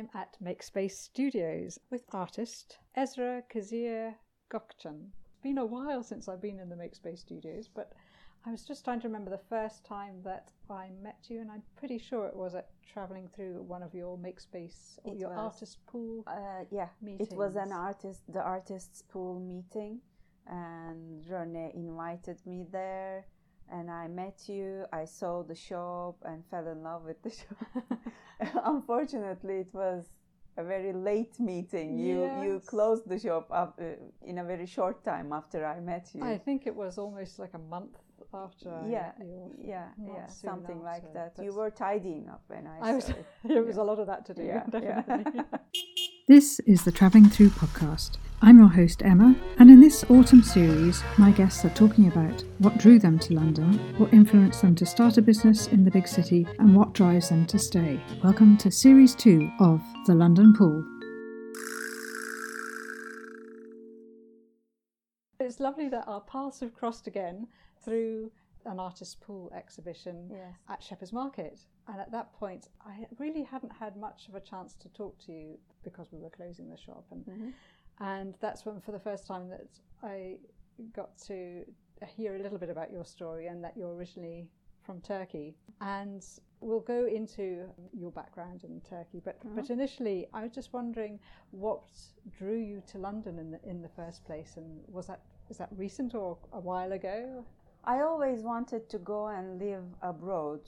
I'm at Makespace Studios with artist Ezra Kazir Gokchan. It's been a while since I've been in the Makespace Studios, but I was just trying to remember the first time that I met you, and I'm pretty sure it was at traveling through one of your Makespace or It your was. artist pool. Uh, yeah, it was an Meetings. artist, the artists pool meeting, and Rene invited me there, and I met you. I saw the shop and fell in love with the shop. Unfortunately, it was a very late meeting. You you closed the shop up uh, in a very short time after I met you. I think it was almost like a month after yeah, met yeah, yeah, soon something like after, that. You were tidying up when I, I was, saw it. there was Yeah. a lot of that to do, Yeah, yeah. This is the Travelling Through podcast. I'm your host, Emma, and in this autumn series, my guests are talking about what drew them to London, what influenced them to start a business in the big city, and what drives them to stay. Welcome to series two of The London Pool. It's lovely that our paths have crossed again through an artist's pool exhibition Yes. at Shepherd's Market. And at that point, I really hadn't had much of a chance to talk to you because we were closing the shop. And, Mhm. And that's when, for the first time, that I got to hear a little bit about your story and that you're originally from Turkey. And we'll go into your background in Turkey. But, but initially, I was just wondering what drew you to London in the, in the first place? And was that, is that recent or a while ago? I always wanted to go and live abroad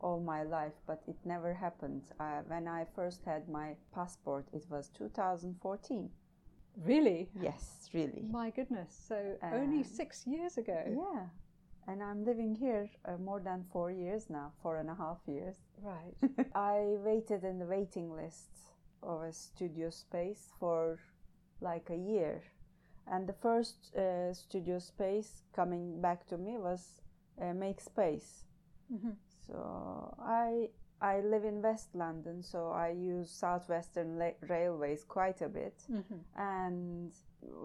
all my life, but it never happened. Uh, when I first had my passport, it was 2014. Really? Yes, really. My goodness. So only Um, six years ago. Yeah. And I'm living here uh, more than four years now, four and a half years. Right. I waited in the waiting list of a studio space for like a year. And the first uh, studio space coming back to me was uh, Make Space. Mhm. So I I live in West London, so I use Southwestern la- Railways quite a bit. Mhm. And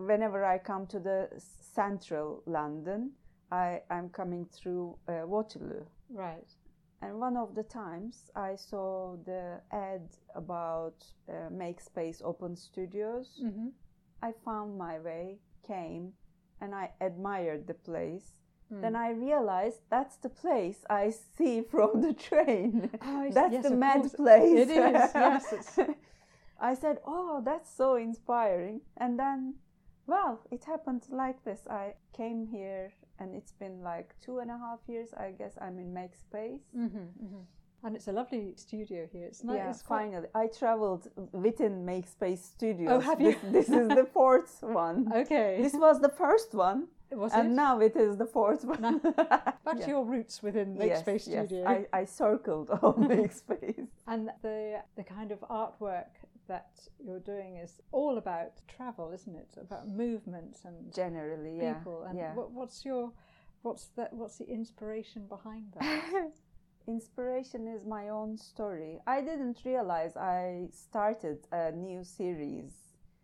whenever I come to the central London, I I'm coming through uh, Waterloo. Right. And one of the times I saw the ad about uh, Make Space Open Studios. Mhm. I found my way, came, and I admired the place. Mm. Then I realized that's the place I see from the train. Oh, that's yes, the mad course. place. It is, yes, I said, "Oh, that's so inspiring." And then, well, it happened like this. I came here, and it's been like two and a half years. I guess I'm in Make Space. Mhm. Mhm. And it's a lovely studio here. It's nice. yeah, it's finally, I traveled within Make Space Studios. Oh, have you? This, this is the fourth one. Okay. This was the first one, was and it? now it is the fourth one. No. Back Yeah. to your roots within yes, Makespace yes. Studio. I, I circled all Make Space. And the the kind of artwork that you're doing is all about travel, isn't it? About movement and Generally, yeah. people. And yeah. what, what's your what's that? What's the inspiration behind that? Inspiration is my own story. I didn't realize I started a new series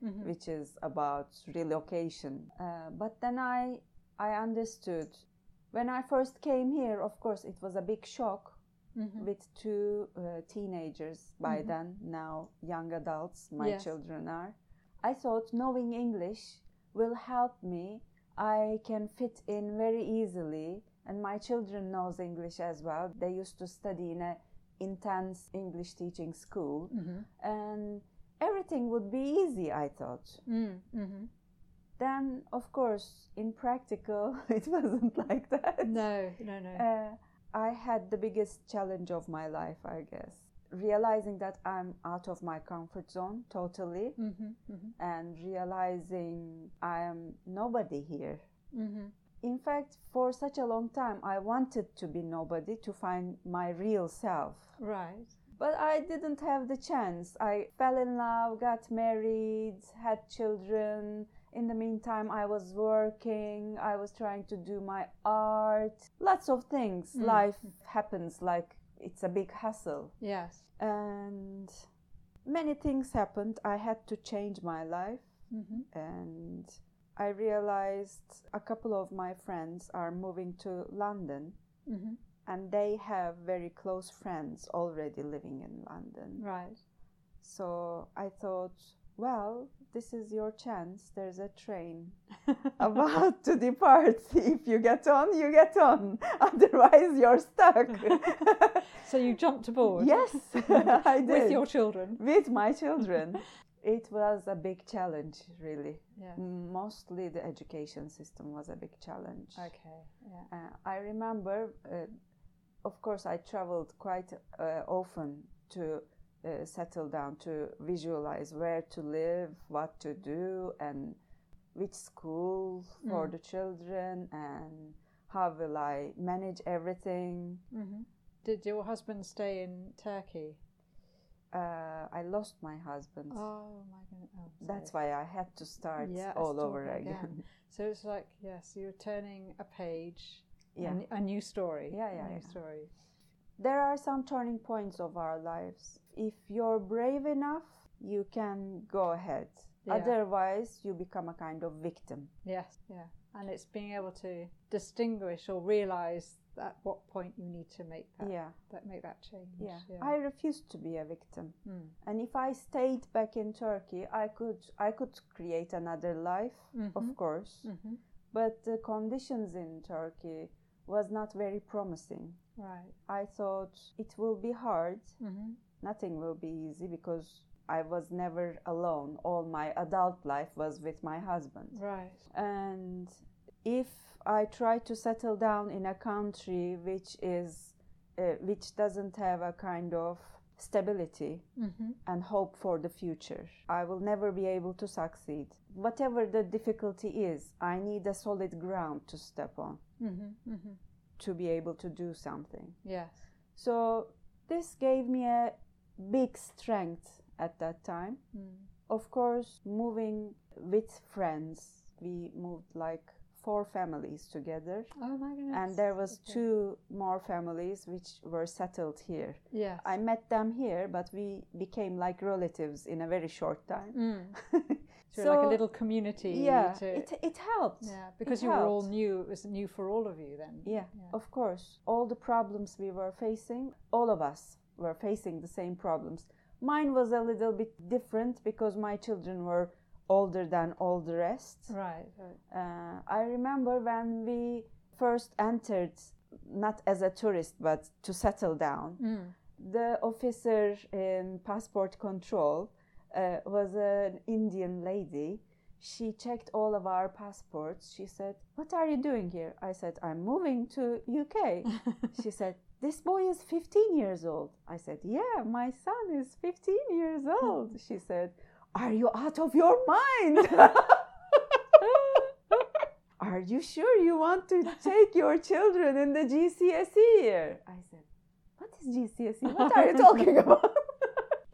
Mhm. which is about relocation. Uh, but then I I understood when I first came here. Of course, it was a big shock Mhm. with two uh, teenagers by Mhm. then, now young adults. My Yes. children are. I thought knowing English will help me. I can fit in very easily, and my children knows English as well. They used to study in a intense English teaching school, Mhm. and everything would be easy. I thought. Mm, mhm. Then, of course, in practical, it wasn't like that. No, no, no. Uh, I had the biggest challenge of my life, I guess. Realizing that I'm out of my comfort zone totally, Mhm, mhm, and realizing I am nobody here. mhm. In fact, for such a long time, I wanted to be nobody to find my real self. Right. But I didn't have the chance. I fell in love, got married, had children. In the meantime, I was working, I was trying to do my art. Lots of things. Mm. Life happens like it's a big hustle. Yes. And many things happened. I had to change my life. Mhm. And I realized a couple of my friends are moving to London Mhm. And they have very close friends already living in London. Right. So I thought, well, this is your chance. There's a train about to depart. If you get on, you get on. Otherwise, you're stuck. so you jumped aboard? Yes, I did. With your children? With my children. it was a big challenge, really. Yeah. Mostly the education system was a big challenge. Okay, yeah. Uh, I remember, uh, of course, I traveled quite uh, often to uh, settle down, to visualize where to live, what to do, and which school for Mm. the children, and how will I manage everything. hmm Did your husband stay in Turkey? Uh, I lost my husband. Oh my goodness. Oh, That's why I had to start Yeah, all over again. again. So it's like, yes, you're turning a page, yeah. a, a new story. Yeah, yeah, a new yeah. story. there are some turning points of our lives. If you're brave enough, you can go ahead. Yeah. Otherwise, you become a kind of victim. Yes, yeah. And it's being able to distinguish or realize at what point you need to make that, Yeah, that make that change. yeah. I refused to be a victim. Mm. And if I stayed back in Turkey, I could I could create another life, Mhm. of course. hmm But the conditions in Turkey was not very promising. Right. I thought it will be hard. hmm Nothing will be easy because I was never alone. All my adult life was with my husband. Right. and if I try to settle down in a country which is uh, which doesn't have a kind of stability hmm and hope for the future, I will never be able to succeed. Whatever the difficulty is, I need a solid ground to step on hmm hmm to be able to do something. Yes. So this gave me a big strength at that time. Mm. Of course, moving with friends, we moved like four families together. Oh my goodness. And there was Okay. two more families which were settled here. Yes. I met them here, but we became like relatives in a very short time. Mm. So, you're like a little community. yeah, To, it it helped. yeah, because it you were all new. It was new for all of you then. Yeah, Yeah. of course. All the problems we were facing, all of us were facing the same problems. Mine was a little bit different because my children were older than all the rest. Right. right. Uh, I remember when we first entered, not as a tourist, but to settle down, Mm. the officer in passport control uh, was an Indian lady. She checked all of our passports. She said, "What are you doing here?" I said, "I'm moving to UK." she said, "This boy is 15 years old." I said, "Yeah, my son is 15 years old." she said, "Are you out of your mind?" Are you sure you want to take your children in the GCSE year? I said, What is GCSE? What are you talking about?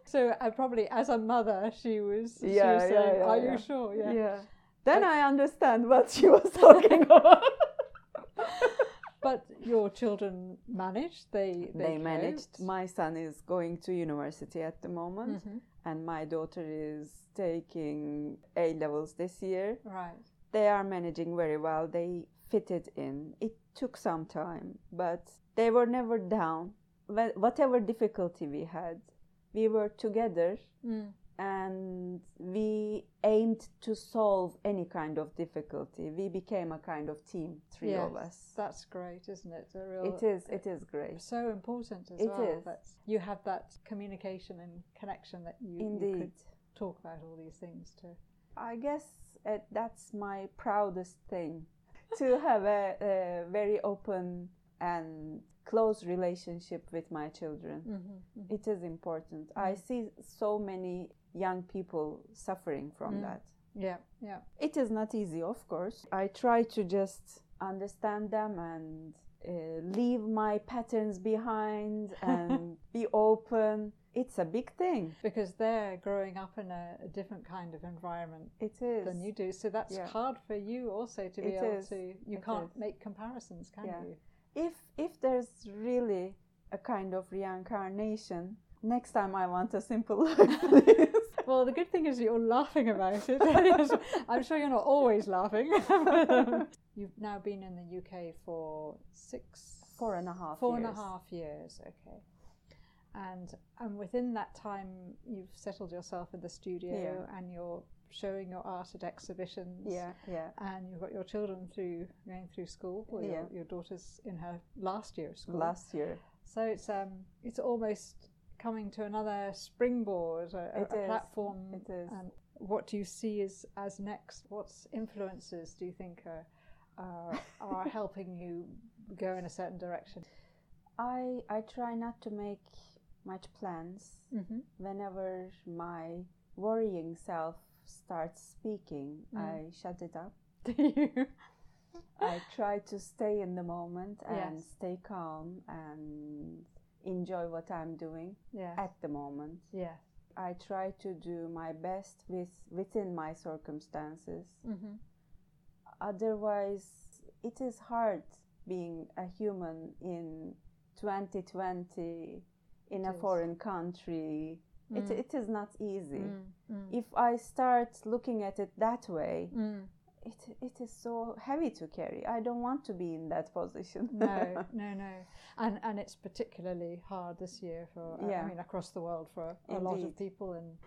So uh, probably as a mother, she was. she Yeah, was yeah, saying, yeah, Are you sure? Yeah. Yeah. Then I understand what she was talking about. But your children managed. They they they, managed. My son is going to university at the moment, Mhm. and my daughter is taking A levels this year. Right. They are managing very well. They fitted in. It took some time, but they were never down. Whatever difficulty we had, we were together Mm. and we aimed to solve any kind of difficulty. We became a kind of team, three of us. That's great, isn't it? It is. It is great. so important as It well. is. That you have that communication and connection that you, you Indeed. could talk about all these things to. I guess uh, that's my proudest thing to have a, a very open and close relationship with my children. Mm-hmm. It is important. I see so many young people suffering from Mm. that. Yeah, yeah. It is not easy, of course. I try to just understand them and uh, leave my patterns behind and be open. It's a big thing. Because they're growing up in a, a different kind of environment It is. than you do. So that's Yeah. hard for you also to be It able is. to. You It can't is. make comparisons, can Yeah. you? If if there's really a kind of reincarnation, next time I want a simple life, please. Well, the good thing is you're laughing about it. I'm sure you're not always laughing. You've now been in the UK for six, Four and a half four and a years. half years. Okay. and and within that time, you've settled yourself in the studio, Yeah. and you're showing your art at exhibitions. Yeah, yeah. And you've got your children through going through school. Well, your, Yeah. your daughter's in her last year of school. Last year. So it's um it's almost coming to another springboard, a, a- It a is. platform. It is. And what do you see as as next? What influences do you think are are, are helping you go in a certain direction? I I try not to make much plans. Mm-hmm. Whenever my worrying self starts speaking, Mm. I shut it up. I try to stay in the moment and Yes. stay calm and enjoy what I'm doing yeah. at the moment. yeah. I try to do my best with within my circumstances. Mm-hmm. Otherwise, it is hard being a human in 2020 in a It is. foreign country. It, Mm. it is not easy. Mm. Mm. If I start looking at it that way, Mm. it, it is so heavy to carry. I don't want to be in that position. No, no, no, and and it's particularly hard this year for uh, I mean across the world for a lot of people in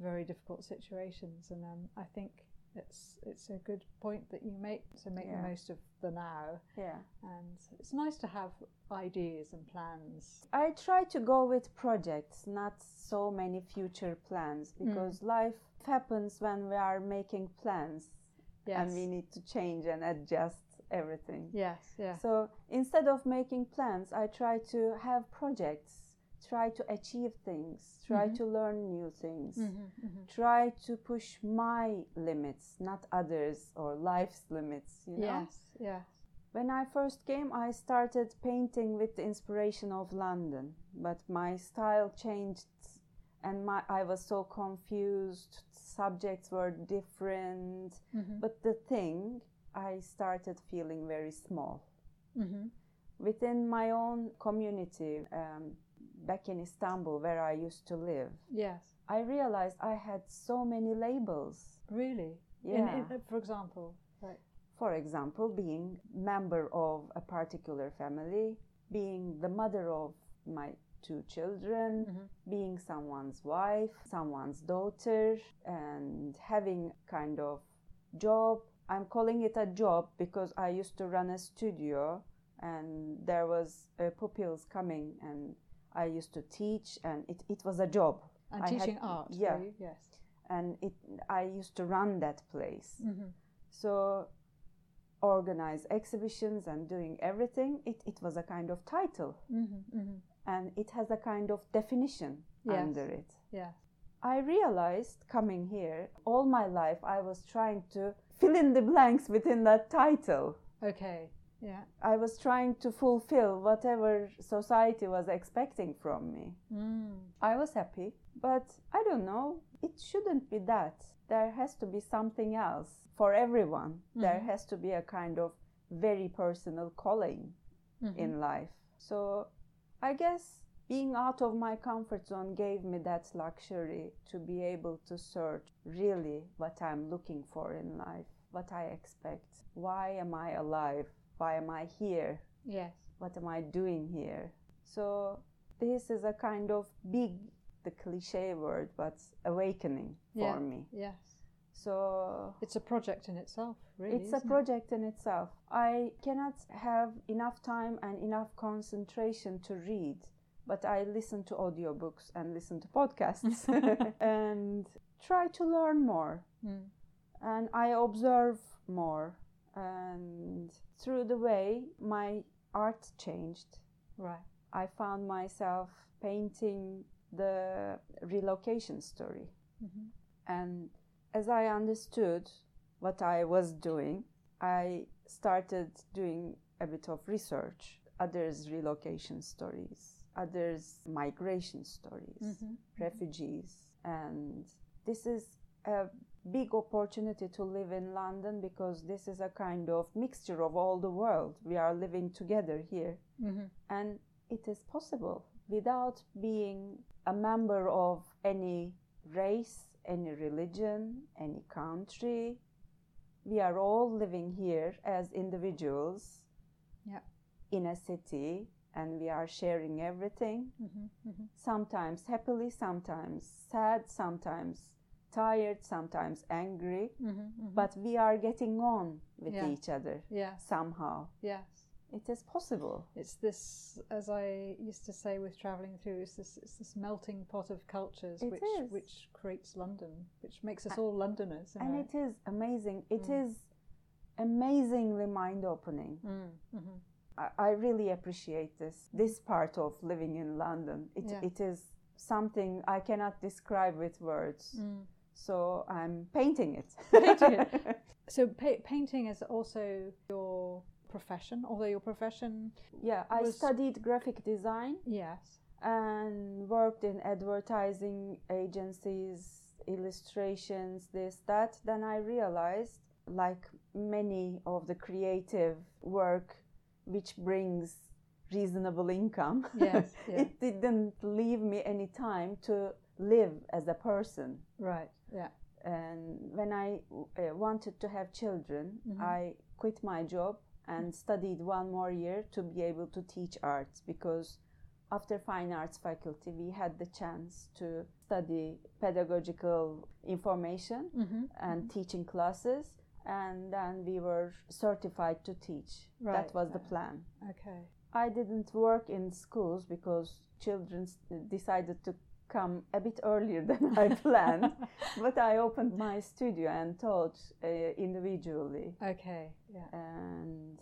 very difficult situations, and um, I think it's it's a good point that you make to make Yeah. the most of the now, yeah. and it's nice to have ideas and plans. I try to go with projects, not so many future plans, Mm. because life happens when we are making plans Yes, and we need to change and adjust everything. yes, yeah, So instead of making plans, I try to have projects, try to achieve things, try Mhm. to learn new things, hmm hmm try to push my limits, not others or life's limits, you know? yes, yes, When I first came, I started painting with the inspiration of London, but my style changed and my, I was so confused. Subjects were different. hmm But the thing, I started feeling very small. hmm Within my own community, um, back in Istanbul, where I used to live, yes, I realized I had so many labels. really. Yeah. in- for example, For example, being member of a particular family, being the mother of my two children, Mhm. being someone's wife, someone's daughter, and having kind of job. I'm calling it a job because I used to run a studio and there was uh, pupils coming and I used to teach and it, it was a job and I had- teaching art. yeah. yes. and it I used to run that place. hmm So organize exhibitions and doing everything, it, it was a kind of title hmm hmm and it has a kind of definition Yes. under it. Yes. I realized coming here, all my life I was trying to fill in the blanks within that title. Okay. Yeah. I was trying to fulfill whatever society was expecting from me. Mm. I was happy, but I don't know, it shouldn't be that. There has to be something else for everyone. There Mhm. has to be a kind of very personal calling Mhm. in life. So I guess being out of my comfort zone gave me that luxury to be able to search really what I'm looking for in life, what I expect. Why am I alive? Why am I here? Yes. What am I doing here? So this is a kind of big, the cliche word, but awakening for Yeah. me. Yes. So It's a project in itself, really. it's a isn't it? project in itself. I cannot have enough time and enough concentration to read, but I listen to audiobooks and listen to podcasts and try to learn more. Mm. And I observe more. And through the way, my art changed. Right. I found myself painting the relocation story. hmm And as I understood what I was doing, I started doing a bit of research. Others' relocation stories, others' migration stories, hmm refugees. And this is a big opportunity to live in London because this is a kind of mixture of all the world. We are living together here. hmm And it is possible without being a member of any race, any religion, any country. We are all living here as individuals Yeah. in a city and we are sharing everything. Mhm, mhm. Sometimes happily, sometimes sad, sometimes tired, sometimes angry. Mhm, mhm. But we are getting on with Yeah. each other yes, somehow. yes. It is possible. It's this, as I used to say with travelling through, it's this, it's this melting pot of cultures It which is. which creates London, which makes us all Londoners. And it is amazing. It Mm. is amazingly mind opening. Mm, mhm. I, I really appreciate this this part of living in London. It Yeah. it is something I cannot describe with words. Mm. So I'm painting it. Painting it. So pa- painting is also your profession, although your profession, yeah, I Was- studied graphic design yes, and worked in advertising agencies, illustrations, this that. Then I realized, like many of the creative work, which brings reasonable income. Yes, yeah. it didn't leave me any time to live as a person. right, yeah, And when I uh, wanted to have children, Mhm. I quit my job and studied one more year to be able to teach arts because after fine arts faculty we had the chance to study pedagogical information mm-hmm. and teaching classes. And then we were certified to teach. Right, that was the plan. okay, I didn't work in schools because children decided to come a bit earlier than I planned. but I opened my studio and taught uh, individually, okay, yeah. and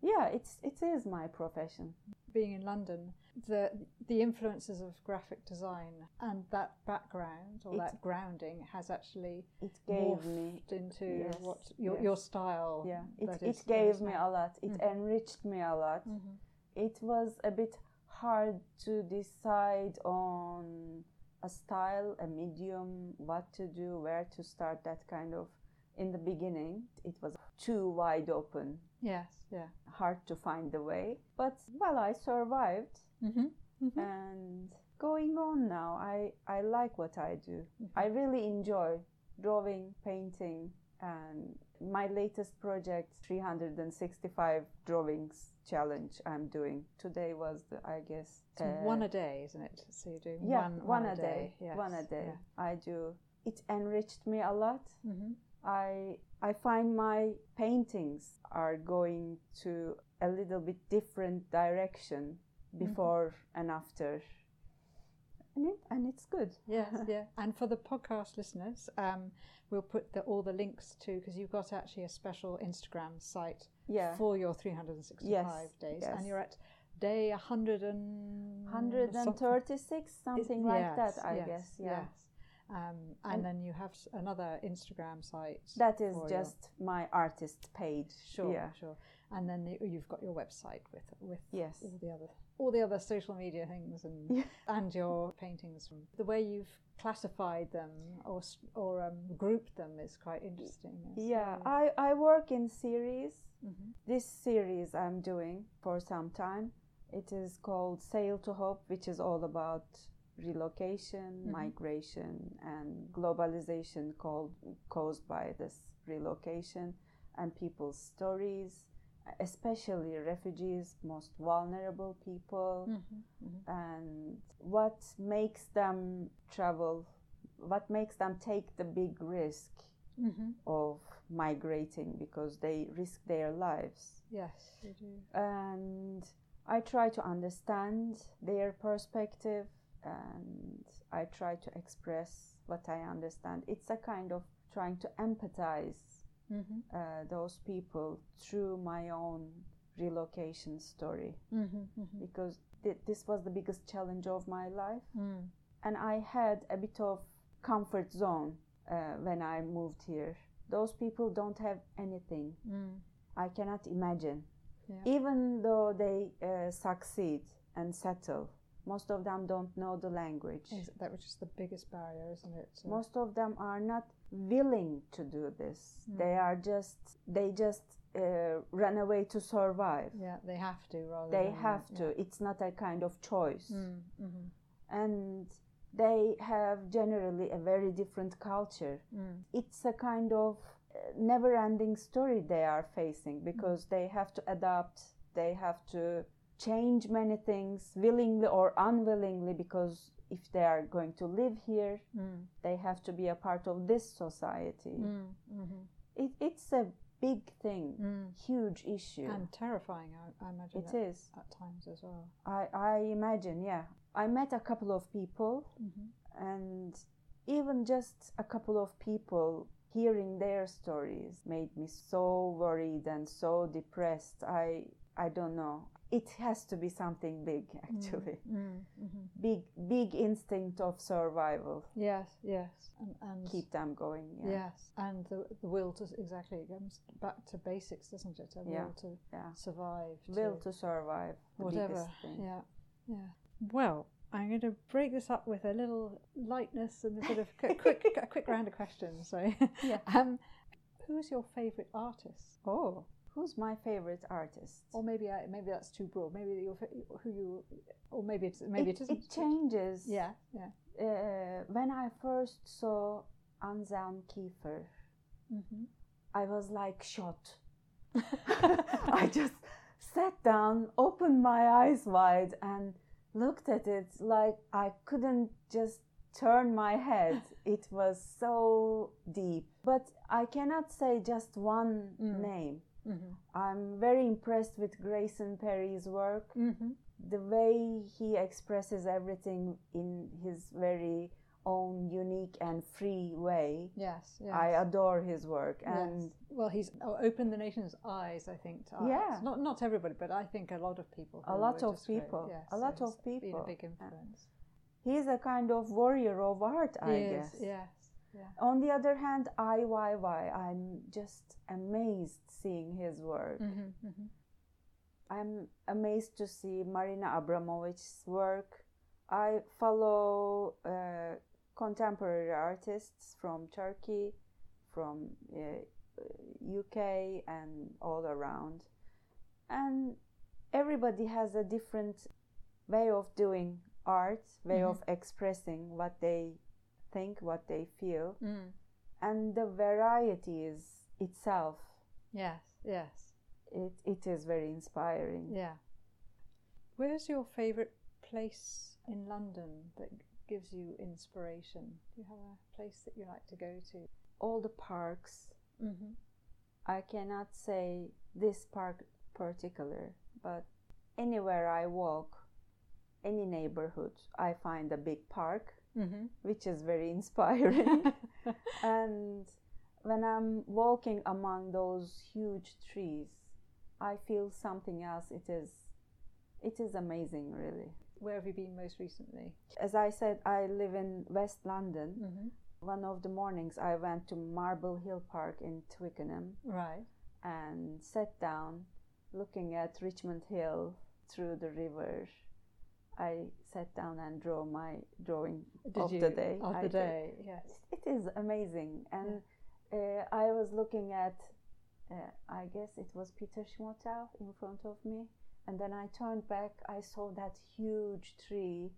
yeah, it's it is my profession. Being in London, the the influences of graphic design and that background or It- that grounding has actually It gave me into yes, what your yes. your style. yeah, it that it is- gave me a lot. It Mhm. enriched me a lot. Mhm. It was a bit hard to decide on a style, a medium, what to do, where to start. That kind of in the beginning, it was too wide open, Yes, yeah. hard to find the way. But well, I survived, Mm-hmm. Mm-hmm. and going on now, I I like what I do. Mhm. I really enjoy drawing, painting, and my latest project, 365 drawings challenge, I'm doing today was the I guess uh, one a day, isn't it? So you do yeah one, one, a day, Yes. one a day. Yeah. I do. It enriched me a lot. Mm-hmm. I I find my paintings are going to a little bit different direction before and after, and it, and it's good. Yes, yeah. And for the podcast listeners, um, we'll put the, all the links to because you've got actually a special Instagram site Yeah, for your 365 Yes, days, yes. and you're at day 100 and hundred and something. thirty-six, something like that. I yes, guess. Yeah, Yes. Um, and, And- then you have another Instagram site. that is for your- just my artist page. sure, Yeah. sure. And then you- you've got your website with with Yes. all the other all the other social media things and Yeah. and your paintings. The way you've classified them or or um, grouped them is quite interesting. Yeah, I, I work in series. Mhm. This series I'm doing for some time. It is called Sail to Hope, which is all about relocation, Mhm. migration, and globalization called, caused by this relocation and people's stories, especially refugees, most vulnerable people, Mhm, mhm. and what makes them travel, what makes them take the big risk Mhm. of migrating because they risk their lives. Yes, you do. And I try to understand their perspective and I try to express what I understand. It's a kind of trying to empathize Mhm, uh, those people through my own relocation story mhm, mhm. because th- this was the biggest challenge of my life. Mm. and I had a bit of comfort zone uh, when I moved here. Those people don't have anything. Mm. I cannot imagine. Yeah. Even though they uh, succeed and settle, most of them don't know the language. That which is the biggest barrier, isn't it? to- Most of them are not willing to do this. Mm. They are just they just uh, run away to survive. yeah, they have to rather. They have yeah. to. It's not a kind of choice. Mm, mhm, And they have generally a very different culture. mm. it's a kind of never ending story they are facing because they have to adapt, they have to change many things willingly or unwillingly because if they are going to live here, Mm. they have to be a part of this society. Mm. hmm It, it's a big thing, Mm. huge issue. And terrifying, I, I imagine. It at, is. at times as well. I, I imagine, yeah. I met a couple of people, Mm-hmm. and even just a couple of people hearing their stories made me so worried and so depressed. I I don't know. It has to be something big, actually. Mm. hmm Big big instinct of survival. Yes, yes, and, and Keep them going. Yeah. yes, and the, the will to exactly it comes back to basics, doesn't it? A Yeah. will to Yeah. survive, Will to survive. Whatever. thing. Yeah, yeah. Well, I'm going to break this up with a little lightness and a bit of a quick, a quick round of questions. So, Yeah. um, who's your favourite artist? Oh, Who's my favorite artist? or maybe I, maybe that's too broad. Maybe your who you, or maybe it's maybe it, it isn't. it changes. Yeah, yeah. Uh, when I first saw Anselm Kiefer, hmm I was like shot. I just sat down, opened my eyes wide, and looked at it like I couldn't just turn my head. It was so deep. But I cannot say just one Mm. name. Hmm I'm very impressed with Grayson Perry's work. hmm The way he expresses everything in his very own unique and free way. Yes, yes. I adore his work and Yes. Well, he's opened the nation's eyes, I think, to art. Yeah. Not not everybody, but I think a lot of people. A lot of people. Yes, A lot so of Been people. a big Yeah. influence. he's a kind of warrior of art, I He is, guess. Yes. Yeah. On the other hand, Ai Weiwei, I'm just amazed seeing his work. hmm hmm I'm amazed to see Marina Abramovic's work. I follow uh, contemporary artists from Turkey, from uh, UK, and all around. And everybody has a different way of doing art, way Mhm. of expressing what they think, what they feel. Mm. And the variety is itself, Yes. Yes. it, it is very inspiring. Yeah. Where's your favourite place in London that gives you inspiration? Do you have a place that you like to go to? All the parks, Mm-hmm. I cannot say this park particular, but anywhere I walk, any neighborhood, I find a big park, Mm-hmm. which is very inspiring. and when I'm walking among those huge trees, I feel something else. It is, it is amazing, really. Where have you been most recently? As I said, I live in West London. Mm-hmm. One of the mornings, I went to Marble Hill Park in Twickenham. Right. and sat down looking at Richmond Hill through the river. I sat down and draw my drawing Did of you? the day. Of I the did. day. Yes. It is amazing. And uh, I was looking at, uh, I guess it was Petersham Meadow in front of me. And then I turned back, I saw that huge tree,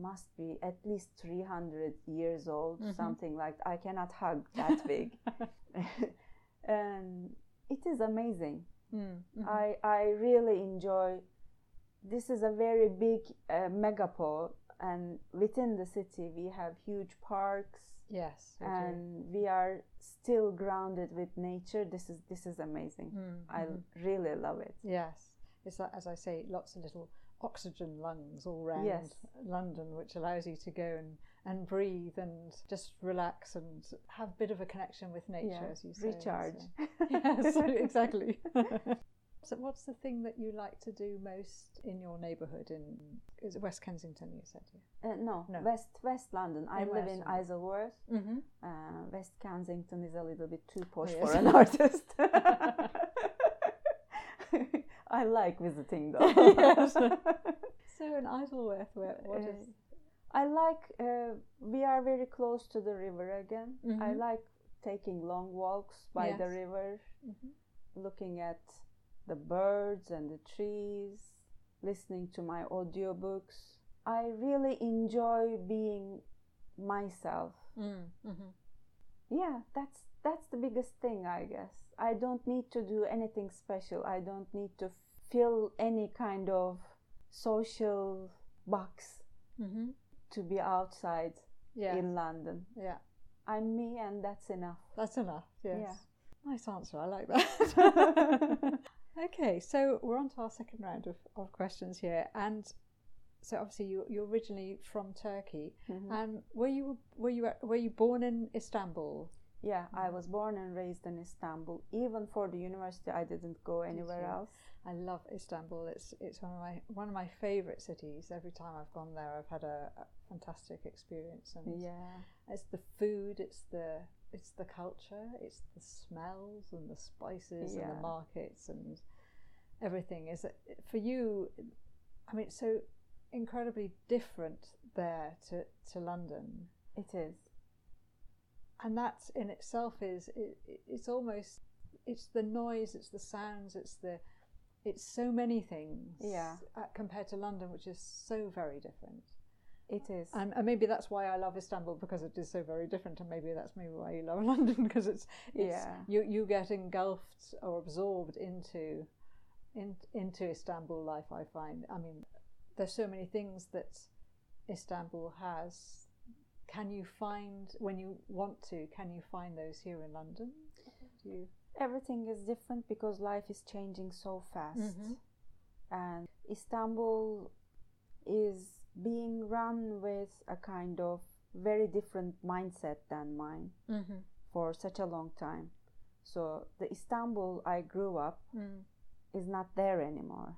must be at least 300 years old, Mhm. something like I cannot hug that big. and it is amazing. Mm, mhm. I, I really enjoy this is a very big uh, megapole and within the city we have huge parks yes. and we are still grounded with nature this is this is amazing Mm, i mhm. really love it Yes, it's as I say, lots of little oxygen lungs all round Yes. London, which allows you to go and, and breathe and just relax and have a bit of a connection with nature, Yeah, as you say. recharge so- yes, exactly. so, what's the thing that you like to do most in your neighbourhood? In is it West Kensington? You said, yeah. uh, no, No. west west london i In live West in isleworth Mm-hmm. uh, west kensington is a little bit too posh yes. for an artist i like visiting though Yes. So in Isleworth, where what Uh, is? I like, uh, we are very close to the river again. I Mhm. like taking long walks by the Yes. river, Mhm. looking at the birds and the trees, listening to my audiobooks. I really enjoy being myself. Mm, mhm. Yeah, that's that's the biggest thing, I guess. I don't need to do anything special. I don't need to fill any kind of social box Mm-hmm. to be outside Yeah. in London. yeah. I'm me, and that's enough. That's enough. Yes. Yeah. Nice answer. I like that. okay, so we're on to our second round of, of questions here, and so obviously you you're originally from Turkey, Mhm. and were you were you were you born in Istanbul? Yeah, I was born and raised in Istanbul. Even for the university, I didn't go anywhere you? else. I love Istanbul. It's it's one of my one of my favourite cities. Every time I've gone there, I've had a, a fantastic experience, and Yeah, it's the food, it's the it's the culture, it's the smells and the spices and the markets and everything. Is it for you? I mean, it's so incredibly different there to to London, it is. and that in itself is it, it- it's almost it's the noise, it's the sounds, it's the it's so many things. Yeah. uh, compared to London, which is so very different. It is. And, and maybe that's why I love Istanbul because it is so very different, and maybe that's maybe why you love London because it's, it's Yeah. you you get engulfed or absorbed into in, into Istanbul life. I find. I mean, there's so many things that Istanbul has. Can you find when you want to? Can you find those here in London? Do you? Everything is different because life is changing so fast. Mhm. And Istanbul is being run with a kind of very different mindset than mine Mm-hmm. for such a long time. So the Istanbul I grew up Mm. is not there anymore.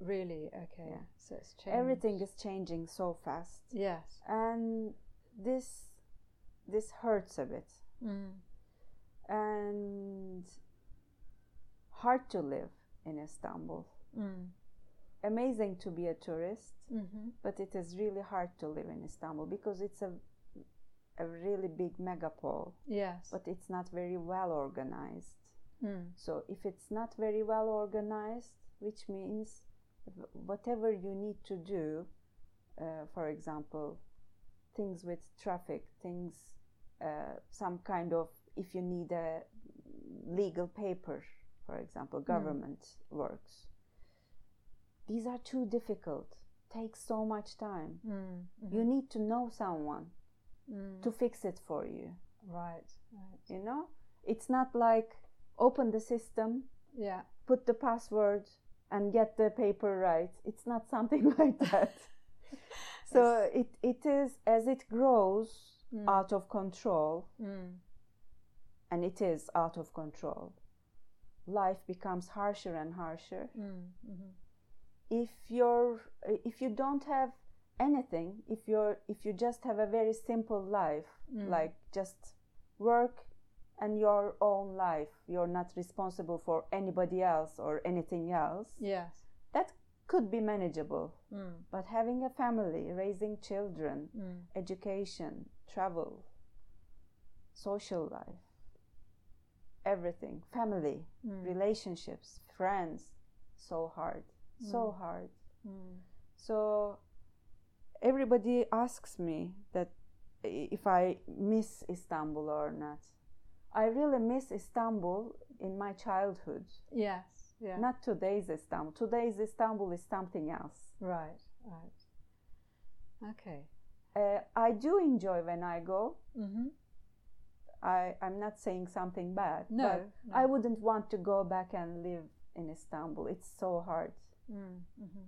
Really? Okay. Yeah. So it's changed. Everything is changing so fast. Yes. And this this hurts a bit. Mm. And hard to live in Istanbul. Mm. Amazing to be a tourist, Mm-hmm. but it is really hard to live in Istanbul because it's a a really big megapole, Yes. but it's not very well organized. Mm. So if it's not very well organized, which means whatever you need to do, uh, for example, things with traffic, things, uh, some kind of, if you need a legal paper, for example, government works. These are too difficult. Takes so much time. Mm. You need to know someone Mm. to fix it for you. Right. Right. You know, it's not like open the system, Yeah. put the password and get the paper right. It's not something like that. so it, it is as it grows Mm. out of control, Mm. and it is out of control. Life becomes harsher and harsher. Mm. Mm-hmm. If you're if you don't have anything, if you're if you just have a very simple life, Mm. like just work and your own life, you're not responsible for anybody else or anything else. Yes. that could be manageable. Mm. But having a family, raising children, Mm. education, travel, social life, everything, family, Mm. relationships, friends, so hard, so hard. Mm. So everybody asks me that if I miss Istanbul or not. I really miss Istanbul in my childhood. Yes. Yeah. Not today's Istanbul. Today's Istanbul is something else. Right. Right. Okay. Uh, I do enjoy when I go. Mm-hmm. I, I'm not saying something bad. No, but no. I wouldn't want to go back and live in Istanbul. It's so hard. Mm. Mm-hmm.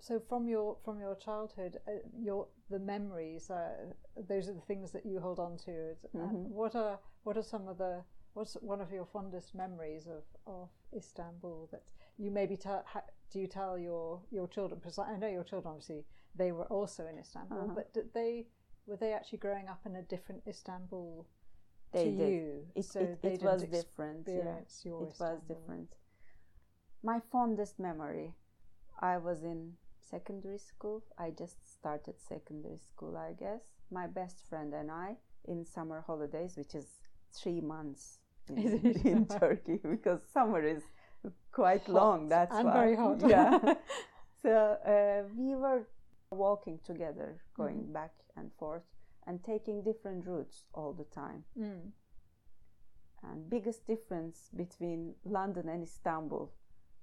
So from your from your childhood, uh, your the memories, uh, those are the things that you hold on to. And Mhm. what are what are some of the what's one of your fondest memories of, of Istanbul that you maybe tell? Ha, do you tell your your children? Because I know your children obviously they were also in Istanbul, Uh-huh. but did they were they actually growing up in a different Istanbul They to did. you? It, so it, they it was different. Yeah. It was different. My fondest memory I was in secondary school. I just started secondary school, I guess. My best friend and I in summer holidays, which is three months in, in Turkey because summer is quite Hot long. That's and why. very hot. yeah. So uh, we were walking together, going Mm-hmm. back and forth, and taking different routes all the time. Mm. And biggest difference between London and Istanbul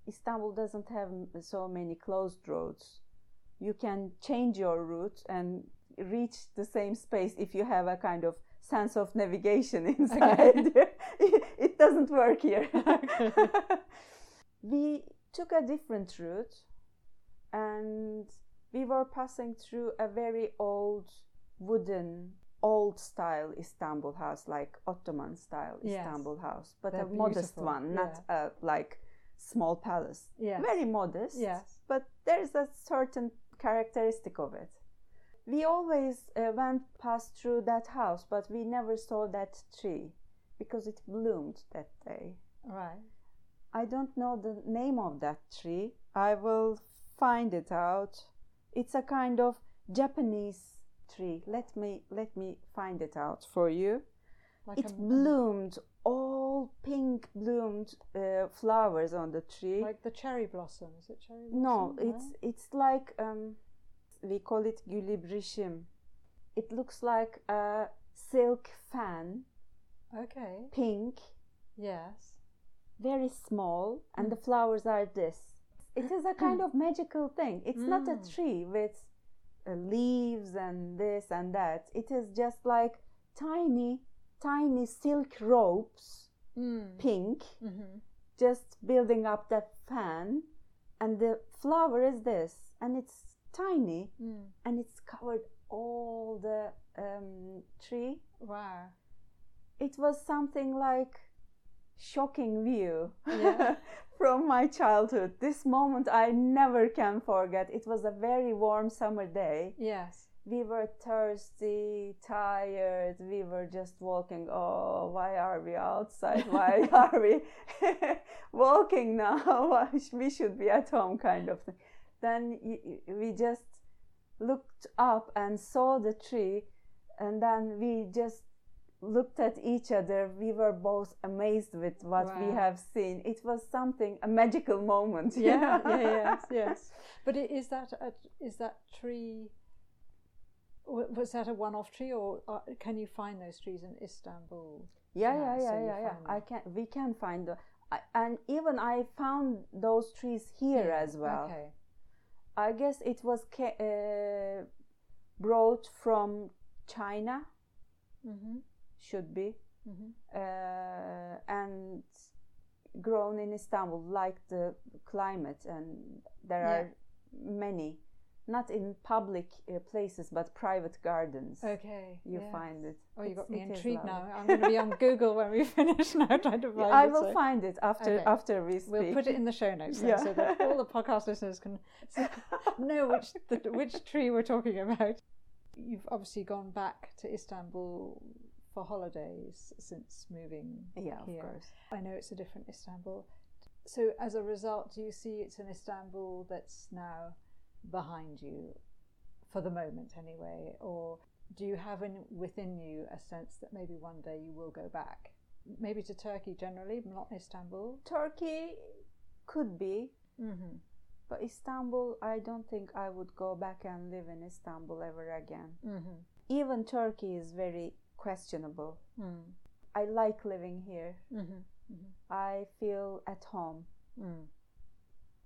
Istanbul doesn't have so many closed roads. You can change your route and reach the same space if you have a kind of sense of navigation inside. it, it doesn't work here. we took a different route and we were passing through a very old wooden old style Istanbul house, like Ottoman style Yes. Istanbul house, but They're a modest one, not a like small palace. Yes. Very modest. Yes. But there is a certain characteristic of it. We always uh, went past through that house, but we never saw that tree because it bloomed that day. Right. I don't know the name of that tree. I will find it out. It's a kind of Japanese tree. Let me let me find it out for you. Like it a- bloomed all pink bloomed uh, flowers on the tree. like the cherry blossom. Is it cherry blossom? no, blossom? it's it's like um, we call it gülibrişim. It looks like a silk fan, okay. pink, Yes. very small, and Mm. the flowers are this. It is a kind of magical thing. It's not a Mm. tree with uh, leaves and this and that. It is just like tiny, tiny silk ropes, Mm. pink, Mm-hmm. just building up that fan. And the flower is this, and it's tiny, Mm. and it's covered all the um, tree. Wow. It was something like shocking view Yeah. from my childhood. This moment I never can forget. It was a very warm summer day. Yes. We were thirsty, tired. We were just walking. Oh, why are we outside? Why are we walking now? we should be at home, kind of thing. Then we just looked up and saw the tree, and then we just looked at each other. We were both amazed with what we have seen. It was something, a magical moment. Yeah. yeah. Yes. Yes. But is that a, is that tree? Wa- Was that a one-off tree, or uh, can you find those trees in Istanbul? Yeah, Yeah, yeah, so yeah, yeah, yeah. I can. We can find the. I, and even I found those trees here Yeah, as well. Okay. I guess it was ca- uh, brought from China. Mm-hmm. Should be Mm-hmm. uh, and grown in Istanbul, like the climate, and there Yeah. are many, not in public uh, places but private gardens. Okay. You yes. find it. Oh, you It's- got me intrigued now. I'm going to be on Google when we finish now, trying to find it. I it. will so find it after Okay. after we speak. We'll put it in the show notes Yeah. so that all the podcast listeners can know which the, which tree we're talking about. You've obviously gone back to Istanbul for holidays since moving yeah, here. of course. I know it's a different Istanbul. So, as a result, do you see it's an Istanbul that's now behind you, for the moment anyway, or do you have in, within you a sense that maybe one day you will go back, maybe to Turkey generally, not Istanbul? Turkey could be, Mm-hmm. but Istanbul, I don't think I would go back and live in Istanbul ever again. Mm-hmm. Even Turkey is very questionable. Mm. I like living here. Mm-hmm. Mm-hmm. I feel at home. Mm.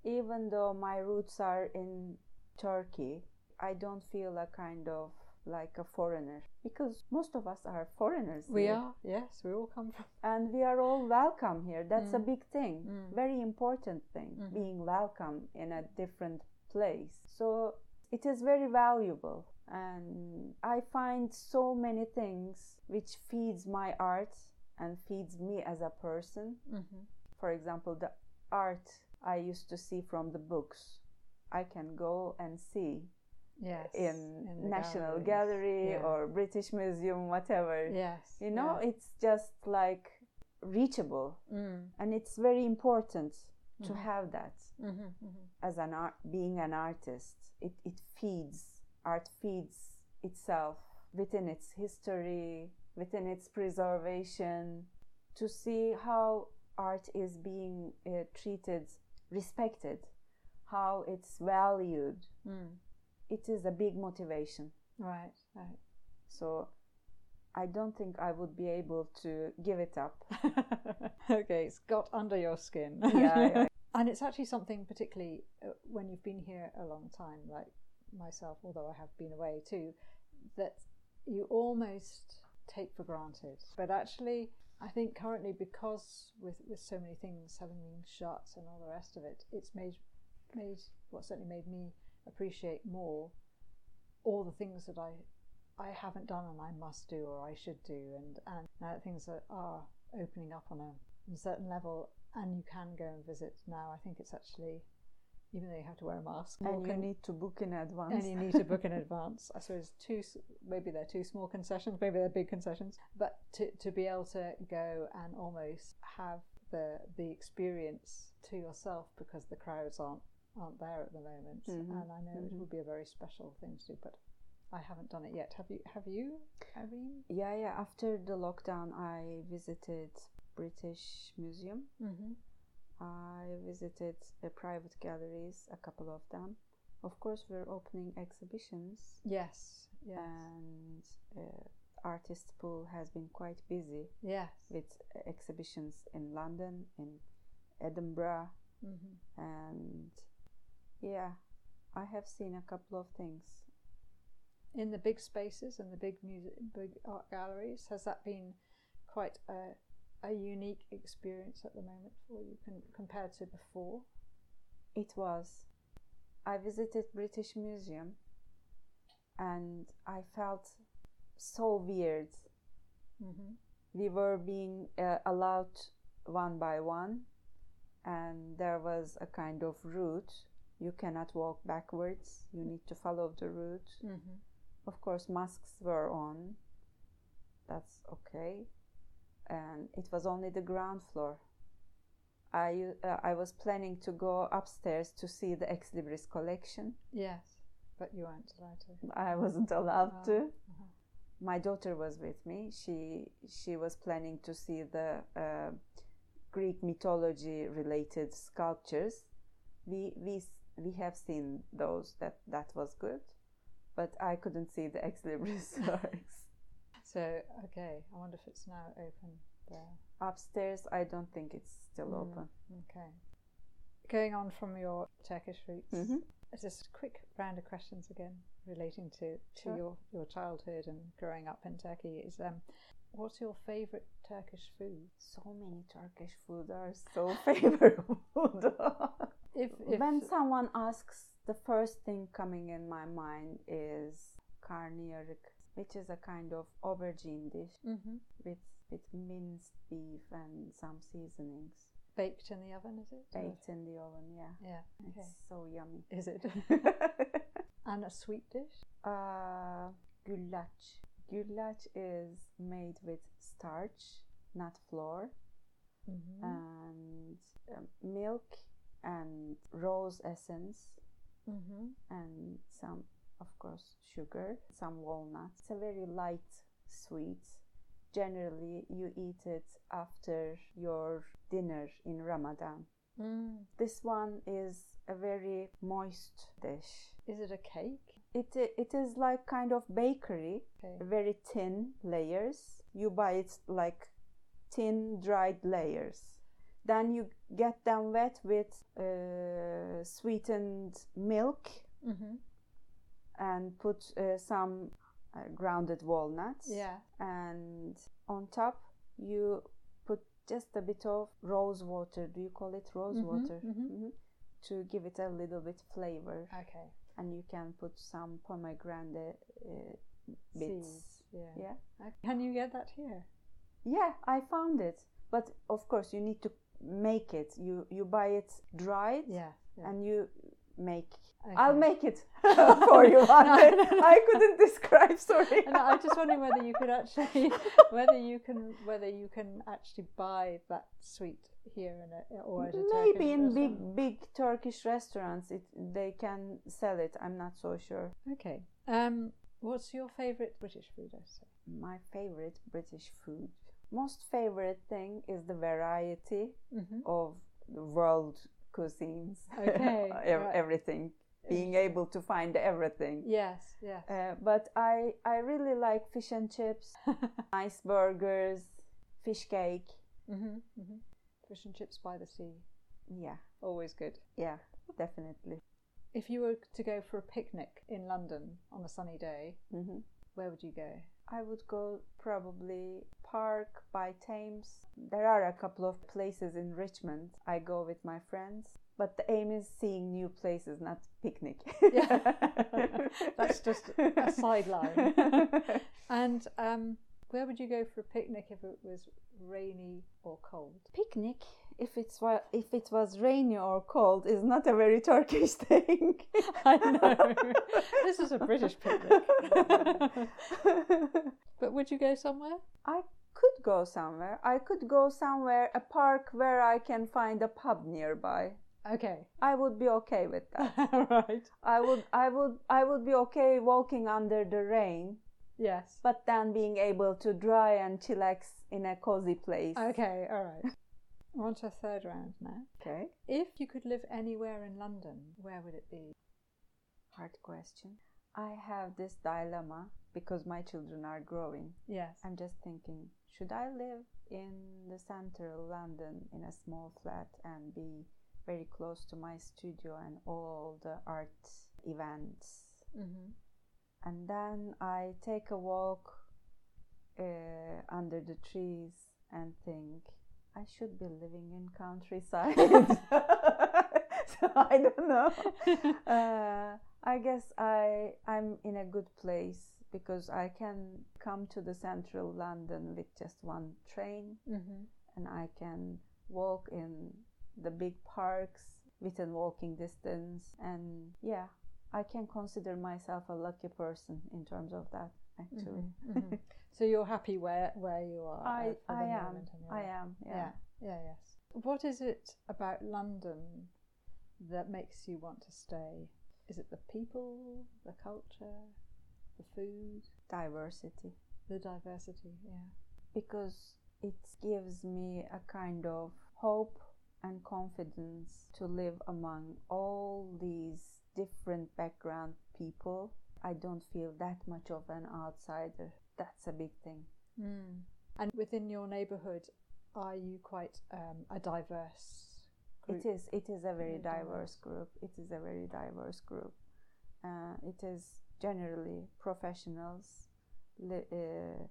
Even though my roots are in Turkey, I don't feel a kind of like a foreigner because most of us are foreigners. We here. are, yes, we all come from. and we are all welcome here that's a Mm. big thing Mm. very important thing Mhm. being welcome in a different place so it is very valuable and i find so many things which feeds my art and feeds me as a person Mm-hmm. for example the art i used to see from the books i can go and see Yes. in, the national galleries. gallery Yeah. or british museum whatever Yes. you know yeah. it's just like reachable Mm. and it's very important to Mhm. have that Mm-hmm. Mm-hmm. as an art being an artist it, it feeds art feeds itself within its history within its preservation to see how art is being uh, treated respected how it's valued Mm. it is a big motivation Right. Right. so i don't think i would be able to give it up okay, it's got under your skin. yeah, yeah. and it's actually something particularly uh, when you've been here a long time, like myself, although I have been away too, that you almost take for granted. But actually, I think currently because with with so many things having been shut and all the rest of it, it's made made what certainly made me appreciate more all the things that I I haven't done and I must do or I should do, and and now that things are, are opening up on a, a certain level, and you can go and visit now. I think it's actually even though you have to wear a mask. And you need to book in advance. And you need to book in advance. I suppose two, maybe they're two small concessions, maybe they're big concessions, but to, to be able to go and almost have the the experience to yourself because the crowds aren't aren't there at the moment, mm-hmm. and I know mm-hmm. it would be a very special thing to do, but. I haven't done it yet. Have you? Have you, Irene? Yeah, yeah. After the lockdown, I visited British Museum. Mm-hmm I visited uh, private galleries, a couple of them. Of course, we're opening exhibitions. Yes, yes. And uh, artist pool has been quite busy. Yes. With exhibitions in London, in Edinburgh, mm-hmm. and yeah, I have seen a couple of things. In the big spaces and the big music, big art galleries, has that been quite a a unique experience at the moment for you con- compared to before? It was. I visited British Museum and I felt so weird. Mm-hmm. We were being uh, allowed one by one, and there was a kind of route. You cannot walk backwards, you need to follow the route. Mm-hmm. Of course, masks were on. That's okay and it was only the ground floor. I uh, I was planning to go upstairs to see the ex libris collection. Yes, but you weren't allowed to. I wasn't allowed oh. to. Uh-huh. My daughter was with me. She she was planning to see the uh, Greek mythology related sculptures. We we we have seen those. That that was good, but I couldn't see the ex libris works. So, okay, I wonder if it's now open there. Upstairs, I don't think it's still mm, open. Okay. Going on from your Turkish roots, mm-hmm. just a quick round of questions again relating to, to sure. your, your childhood and growing up in Turkey. Is um, What's your favourite Turkish food? So many Turkish food are so favorable. If, if when someone asks, the first thing coming in my mind is karnıyarık which is a kind of aubergine dish mm-hmm. with with minced beef and some seasonings. Baked in the oven, is it? Baked or? in the oven, yeah. Yeah. Okay. It's so yummy. Is it? and a sweet dish? Uh, güllaç. Güllaç is made with starch, not flour, mm-hmm. and um, milk and rose essence, mm-hmm. and some of course, sugar, some walnuts. It's a very light sweet. Generally, you eat it after your dinner in Ramadan. Mm. This one is a very moist dish. Is it a cake? It, it is like kind of bakery, okay. very thin layers. You buy it like thin dried layers. Then you get them wet with uh, sweetened milk. Mm-hmm and put uh, some uh, grounded walnuts. Yeah. And on top, you put just a bit of rose water. Do you call it rose mm-hmm, water? Mm-hmm. Mm-hmm. To give it a little bit flavor. Okay. And you can put some pomegranate uh, bits. Seeds. Yeah. yeah. Can you get that here? Yeah, I found it. But of course, you need to make it. You you buy it dried. Yeah. yeah. And you make Okay. I'll make it for you. no, I couldn't describe. Sorry. no, I'm just wondering whether you could actually, whether you can, whether you can actually buy that sweet here in a, or at a maybe Turkish in big big Turkish restaurants, it they can sell it. I'm not so sure. Okay. Um, what's your favorite British food? I say. My favorite British food. Most favorite thing is the variety mm-hmm. of the world cuisines. Okay. Everything being able to find everything. Yes, yes. Uh, but I I really like fish and chips, nice burgers, fish cake. Mm-hmm, mm-hmm. Fish and chips by the sea. Yeah, always good. Yeah, definitely. If you were to go for a picnic in London on a sunny day, hmm where would you go? I would go probably park by Thames. There are a couple of places in Richmond. I go with my friends, but the aim is seeing new places, not picnic. Yeah. That's just a sideline. And um, where would you go for a picnic if it was rainy or cold? picnic, if it's if it was rainy or cold, is not a very Turkish thing. I know. this is a British picnic. but would you go somewhere? I could go somewhere. I could go somewhere, a park where I can find a pub nearby. Okay. I would be okay with that. right. I would, I would, I would be okay walking under the rain, Yes. but then being able to dry and chillax in a cozy place. Okay, all right. On to a third round now. Okay. If you could live anywhere in London, where would it be? Hard question. I have this dilemma because my children are growing. Yes. I'm just thinking, should I live in the central London in a small flat and be very close to my studio and all the art events? Mm-hmm. And then I take a walk uh, under the trees and think, I should be living in countryside. so I don't know. Uh, I guess I I'm in a good place because I can come to the central London with just one train, Mm-hmm. and I can walk in the big parks within walking distance. And yeah, I can consider myself a lucky person in terms of that. Actually, Mhm. so you're happy where where you are? I I am moment in your I am yeah. Yeah. Yeah. Yes. What is it about London that makes you want to stay? Is it the people, the culture, the food, diversity the diversity? Yeah. because it gives me a kind of hope and confidence to live among all these different background people. I don't feel that much of an outsider. That's a big thing. Mm. And within your neighbourhood, are you quite um, a diverse group? It is. It is a very Very diverse group. It is a very diverse group. Uh, it is generally professionals li- uh,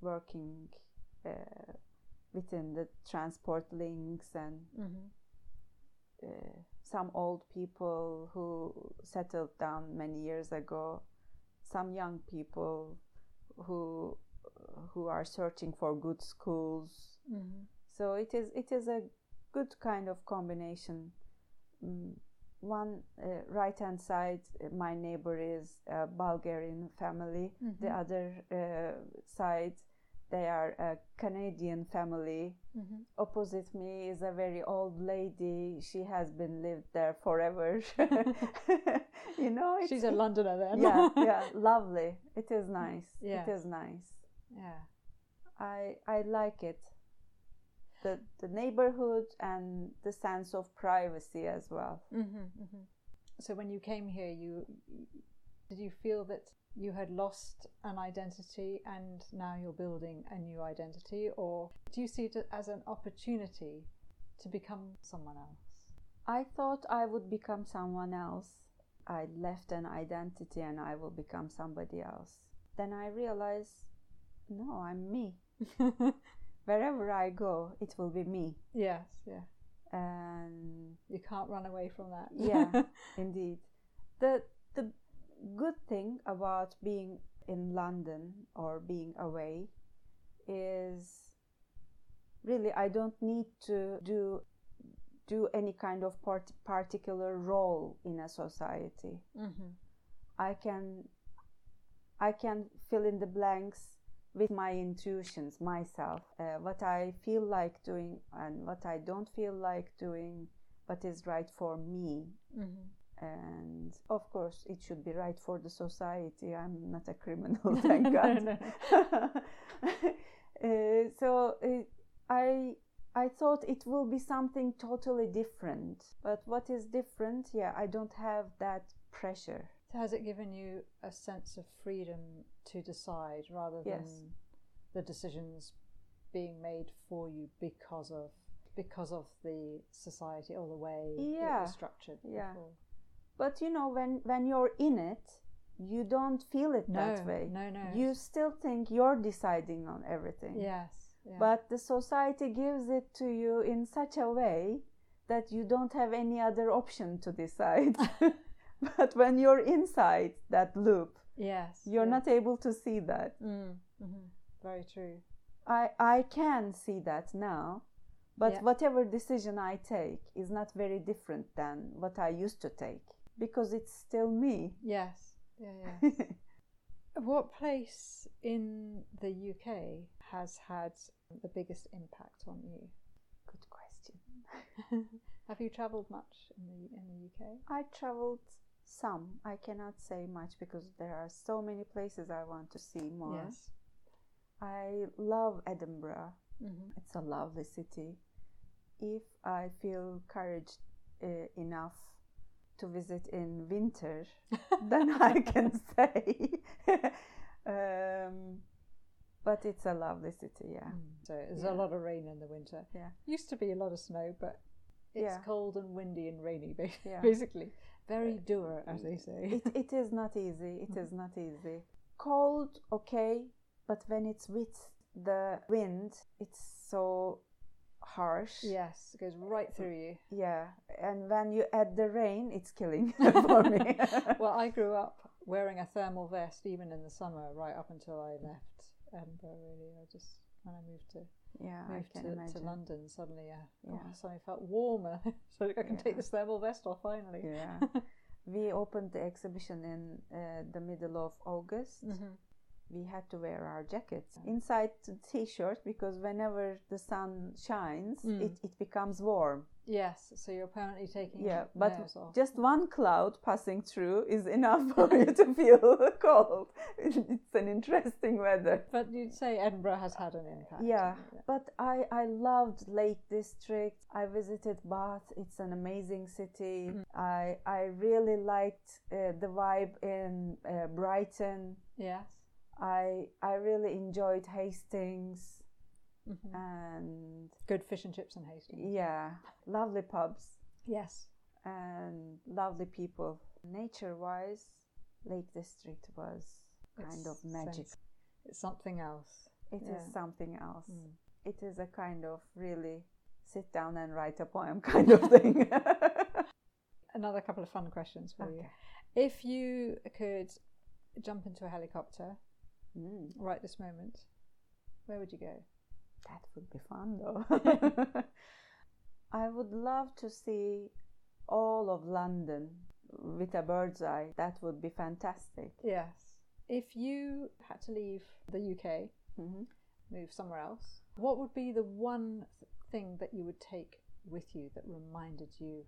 working uh, within the transport links and Mm-hmm. uh, some old people who settled down many years ago, some young people who who are searching for good schools. Mm-hmm. So it is it is a good kind of combination. Mm, one uh, right hand side, uh, my neighbor is a Bulgarian family. The Mhm. other uh, side, they are a Canadian family Mm-hmm. opposite me is a very old lady. She has been lived there forever. you know, She's a Londoner then. yeah, yeah, lovely. It is nice. Yes. It is nice. yeah. I I like it. The the neighborhood and the sense of privacy as well. Mm-hmm, mm-hmm. So when you came here, you did you feel that you had lost an identity and now you're building a new identity, or do you see it as an opportunity to become someone else? I thought I would become someone else. I left an identity and I will become somebody else. Then I realized, no, I'm me. Wherever I go, it will be me. yes, yeah. And You can't run away from that. yeah, indeed. The the good thing about being in London or being away is really I don't need to do do any kind of part- particular role in a society. mm-hmm. I can I can fill in the blanks with my intuitions myself uh, what I feel like doing and what I don't feel like doing what is right for me. Mm-hmm. and of course it should be right for the society. I'm not a criminal thank god. Uh, so uh, i i thought it will be something totally different. But what is different? Yeah i don't have that pressure has it given you a sense of freedom to decide rather than Yes. the decisions being made for you because of because of the society or the way it Yeah. was structured Yeah. before. But you know, when when you're in it, you don't feel it No, that way. no, no. You still think you're deciding on everything. Yes. Yeah. But the society gives it to you in such a way that you don't have any other option to decide. but when you're inside that loop, yes. you're yeah. not able to see that. Mm, hmm Very true. I, I can see that now, but Yeah. whatever decision I take is not very different than what I used to take because it's still me. Yes. Yeah. Yeah. what place in the UK has had the biggest impact on you? Good question. Have you travelled much in the in the UK? I traveled some. I cannot say much because there are so many places I want to see more. Yes. I love Edinburgh. hmm It's a lovely city. If I feel courage uh, enough to visit in winter, then I can say. um, but it's a lovely city, yeah. So there's Yeah. a lot of rain in the winter. Yeah. Used to be a lot of snow, but it's Yeah. cold and windy and rainy, basically. Yeah. Very uh, doer, as they say. It, it is not easy. It is not easy. Cold, okay, but when it's with the wind, it's so harsh. yes, it goes right through you. Yeah, and when you add the rain, it's killing for me. well, I grew up wearing a thermal vest even in the summer, right up until I left Edinburgh. Really, I just when I moved to yeah, I moved to, to. London, suddenly, uh, oh, Yeah. I suddenly felt warmer. so I can Yeah. take this thermal vest off finally. Yeah, we opened the exhibition in uh, the middle of August. Mhm. We had to wear our jackets inside the t-shirt because whenever the sun shines, Mm. it, it becomes warm. Yes, so you're apparently taking Yeah, but just one cloud passing through is enough for you to feel cold. It's an interesting weather. But you'd say Edinburgh has had an impact. Yeah, but I, I loved Lake District. I visited Bath. It's an amazing city. Mm. I I really liked uh, the vibe in uh, Brighton. Yes. I I really enjoyed Hastings Mhm. and Good fish and chips in Hastings. yeah, lovely pubs Yes. and lovely people. Nature wise, Lake District was kind of magic. sens- It's something else. It is Yeah. something else. Mm. It is a kind of really sit down and write a poem kind of thing. Another couple of fun questions for you. If you could jump into a helicopter Mm, right this moment, where would you go? that would be fun though. I would love to see all of London with a bird's eye. That would be fantastic. Yes. If you had to leave the UK, hmm move somewhere else, what would be the one thing that you would take with you that reminded you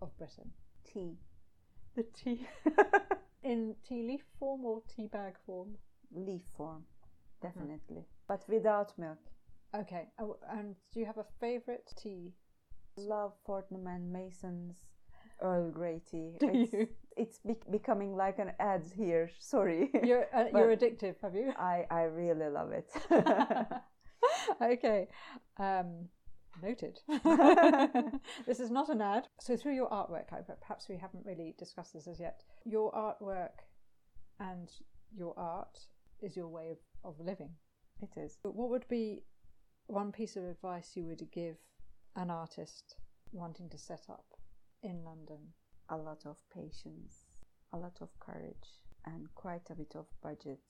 of Britain? Tea. The tea. In tea leaf form or tea bag form? Leaf form, definitely. But without milk. Okay. Oh, and do you have a favourite tea? Love Fortnum and Mason's Earl Grey tea. Do it's you? it's be- becoming like an ad here. Sorry. You're, uh, you're addictive, have you? I, I really love it. okay. Um, noted. this is not an ad. So, through your artwork, I- perhaps we haven't really discussed this as yet. Your artwork and your art is your way of, of living. it is. But what would be one piece of advice you would give an artist wanting to set up in London? A lot of patience, a lot of courage, and quite a bit of budget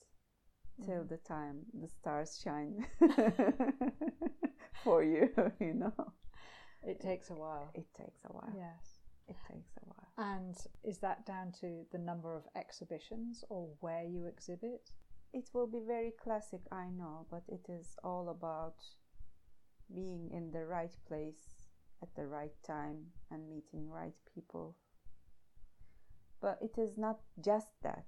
till Mhm. the time the stars shine for you, you know. It takes a while. It takes a while. Yes. It takes a while. And is that down to the number of exhibitions or where you exhibit? It will be very classic, I know, but it is all about being in the right place at the right time and meeting right people. But it is not just that.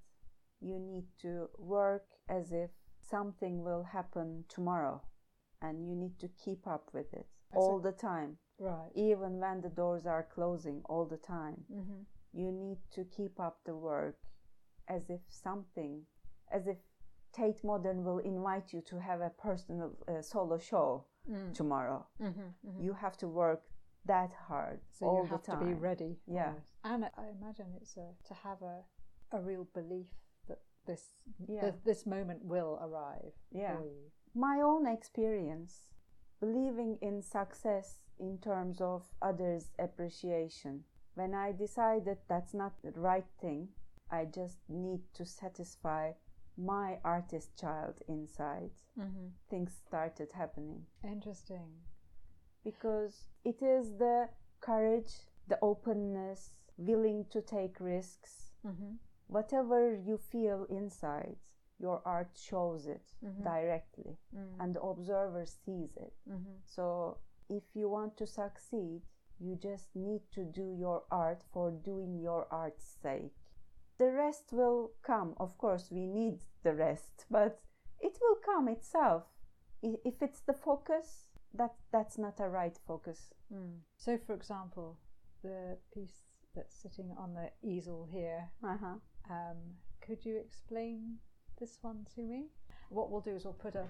You need to work as if something will happen tomorrow and you need to keep up with it all a- the time, Right. even when the doors are closing all the time Mm-hmm. you need to keep up the work as if something, as if Tate Modern will invite you to have a personal uh, solo show. Mm. tomorrow. Mhm, mhm. You have to work that hard so all you have the to be ready. Yeah. almost. and I imagine it's a, to have a a real belief that this Yeah. th- this moment will arrive Yeah. My own experience, believing in success in terms of others' appreciation. When I decided that's not the right thing, I just need to satisfy my artist child inside. Mm-hmm. Things started happening. Interesting. because it is the courage, the openness, willing to take risks. Mm-hmm. Whatever you feel inside, your art shows it Mhm. directly, Mm. and the observer sees it. Mm-hmm. So, if you want to succeed, you just need to do your art for doing your art's sake. The rest will come. Of course, we need the rest, but it will come itself. If it's the focus, that that's not a right focus. Mm. So, for example, the piece that's sitting on the easel here, Uh-huh. um, could you explain this one to me? What we'll do is we'll put a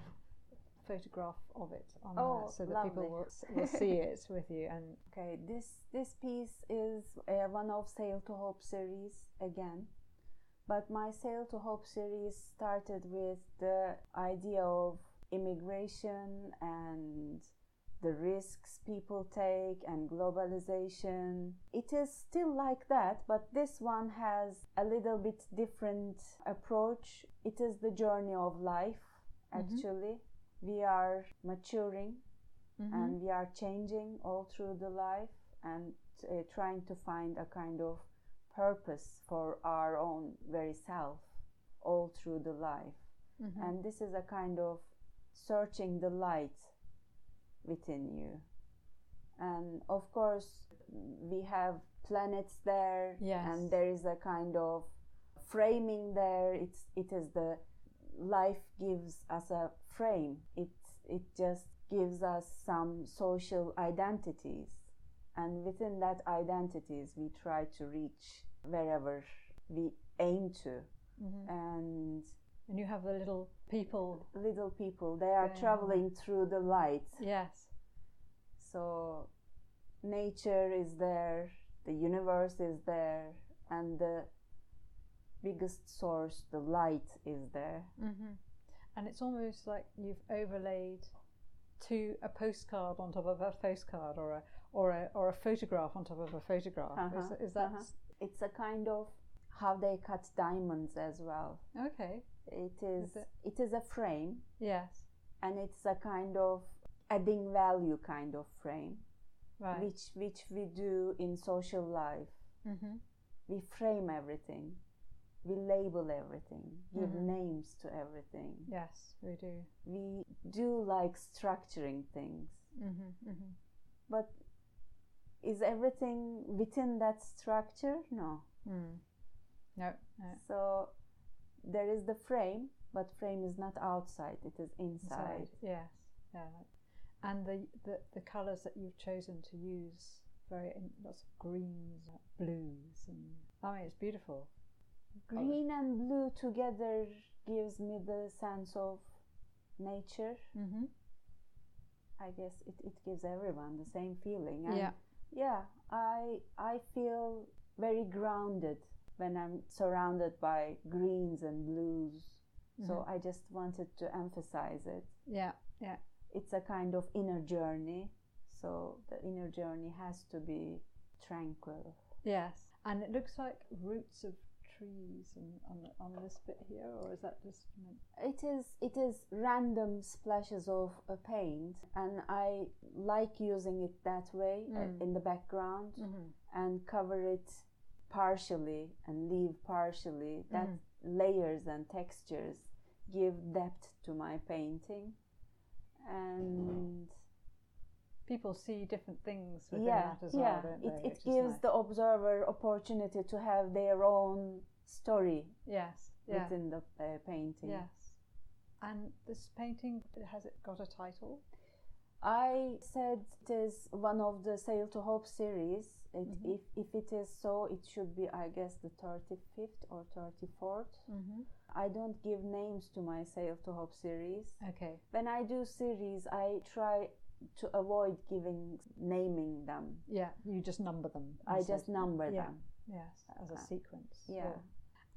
photograph of it on Oh, there so that people will, will see it with you. And Okay, this this piece is uh, one of Sail to Hope series again, but my Sail to Hope series started with the idea of immigration and the risks people take and globalization. It is still like that, but this one has a little bit different approach. It is the journey of life, Mhm. actually. We are maturing Mhm. and we are changing all through the life and uh, trying to find a kind of purpose for our own very self all through the life. Mhm. and this is a kind of searching the light within you. And of course we have planets there Yes. and there is a kind of framing there. It's it is the life gives us a frame. It it just gives us some social identities. And within that identities we try to reach wherever we aim to Mhm. and and you have the little people. little people they are on. traveling through the light Yes. so nature is there the universe is there and the biggest source the light is there hmm And it's almost like you've overlaid to a postcard on top of a postcard, or a or a or a photograph on top of a photograph. Uh-huh, Is, is that uh-huh. It's a kind of how they cut diamonds as well okay? it is it- it is a frame Yes. and it's a kind of adding value kind of frame Right. which which we do in social life mm-hmm. we frame everything we label everything give Mhm. names to everything Yes, we do. we do like structuring things Mm-hmm. Mm-hmm. but is everything within that structure no Mm. No. No. so there is the frame but frame is not outside it is inside, Inside. Yes. Yeah. And the, the the colours that you've chosen to use very lots of greens, blues, and I mean it's beautiful. Green and blue together gives me the sense of nature Mm-hmm. i guess it, it gives everyone the same feeling and Yeah. Yeah i i feel very grounded when i'm surrounded by greens and blues so Mhm. i just wanted to emphasize it Yeah. Yeah. it's a kind of inner journey so the inner journey has to be tranquil Yes, and it looks like roots of trees and on the, on this bit here, or is that just meant? it is it is random splashes of a paint and i like using it that way uh, Mm. in the background Mm-hmm. and cover it partially and leave partially that Mhm. layers and textures give depth to my painting and People see different things within yeah that as yeah well, don't it, they? it gives the observer opportunity to have their own story yes, yeah, within the uh, painting yes. And this painting has it got a title? I said it is one of the Sail to Hope series. It, Mhm. if, if it is so, it should be, I guess, the 35th or 34th. Mm-hmm. I don't give names to my Sail to Hope series. Okay. When I do series, I try to avoid giving naming them. Yeah, you just number them. I just number yeah. them. Yes, as a Uh, sequence. yeah. Or-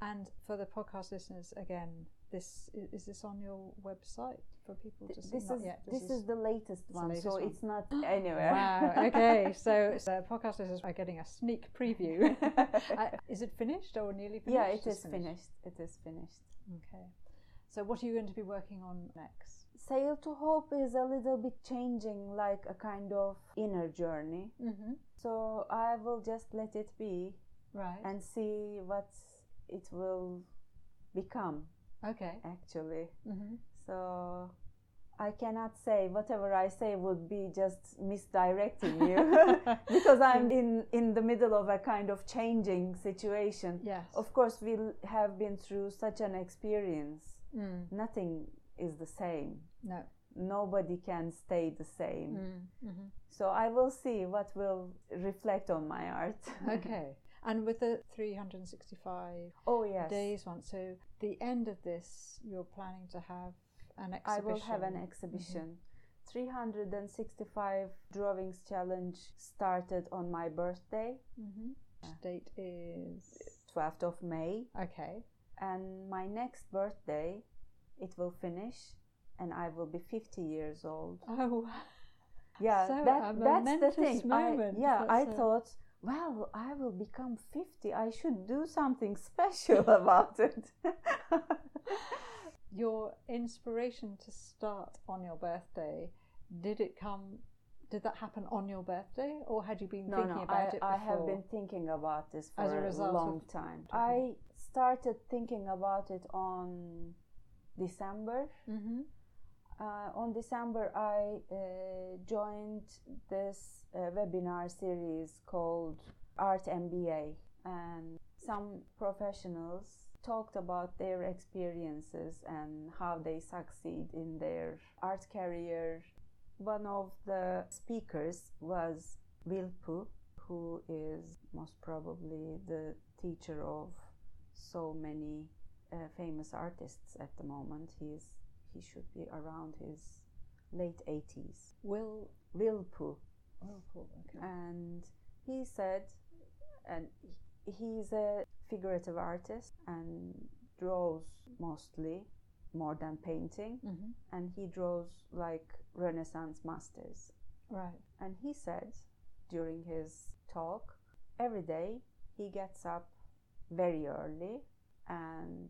and for the podcast listeners, again, this is this on your website for people to Th- see? This Not is yet. this, is, the latest the one, latest so one. it's not anywhere. Wow. Okay. So, so podcast listeners are getting a sneak preview. uh, is it finished or nearly finished? yeah, It's is finished. It is finished. Okay. So, what are you going to be working on next? Sail to Hope is a little bit changing, like a kind of inner journey. Mm-hmm. So I will just let it be Right. and see what it will become okay. actually. Mm-hmm. So I cannot say whatever I say would be just misdirecting you because I'm in in the middle of a kind of changing situation. Yes. Of course, we have been through such an experience. Mm. Nothing is the same. No. Nobody can stay the same. Mm. Mm-hmm. So I will see what will reflect on my art. Okay. And with the 365 oh yes. days one, so the end of this, you're planning to have an exhibition. I will have an exhibition. 365 drawings challenge started on my birthday, Mm-hmm. Date is 12th of May, okay. and my next birthday it will finish and I will be 50 years old. Oh, Yeah, So that, that's the thing. moment. I, yeah, I a- thought, well, I will become 50. I should do something special about it. your inspiration to start on your birthday, did it come? Did that happen on your birthday, or had you been no, thinking no, about I, it before? I have been thinking about this for As a a, long time. I started thinking about it on December. Mm-hmm. Uh, on December, I uh, joined this uh, webinar series called Art MBA, and some professionals talked about their experiences and how they succeed in their art career. One of the speakers was Vilppu, who is most probably the teacher of so many uh, famous artists at the moment. He's he should be around his late 80s. Will Vilppu. Whirlpool, okay. And he said, and he's a figurative artist and draws mostly more than painting, Mm-hmm. and he draws like Renaissance masters. Right. And he said during his talk, every day he gets up very early and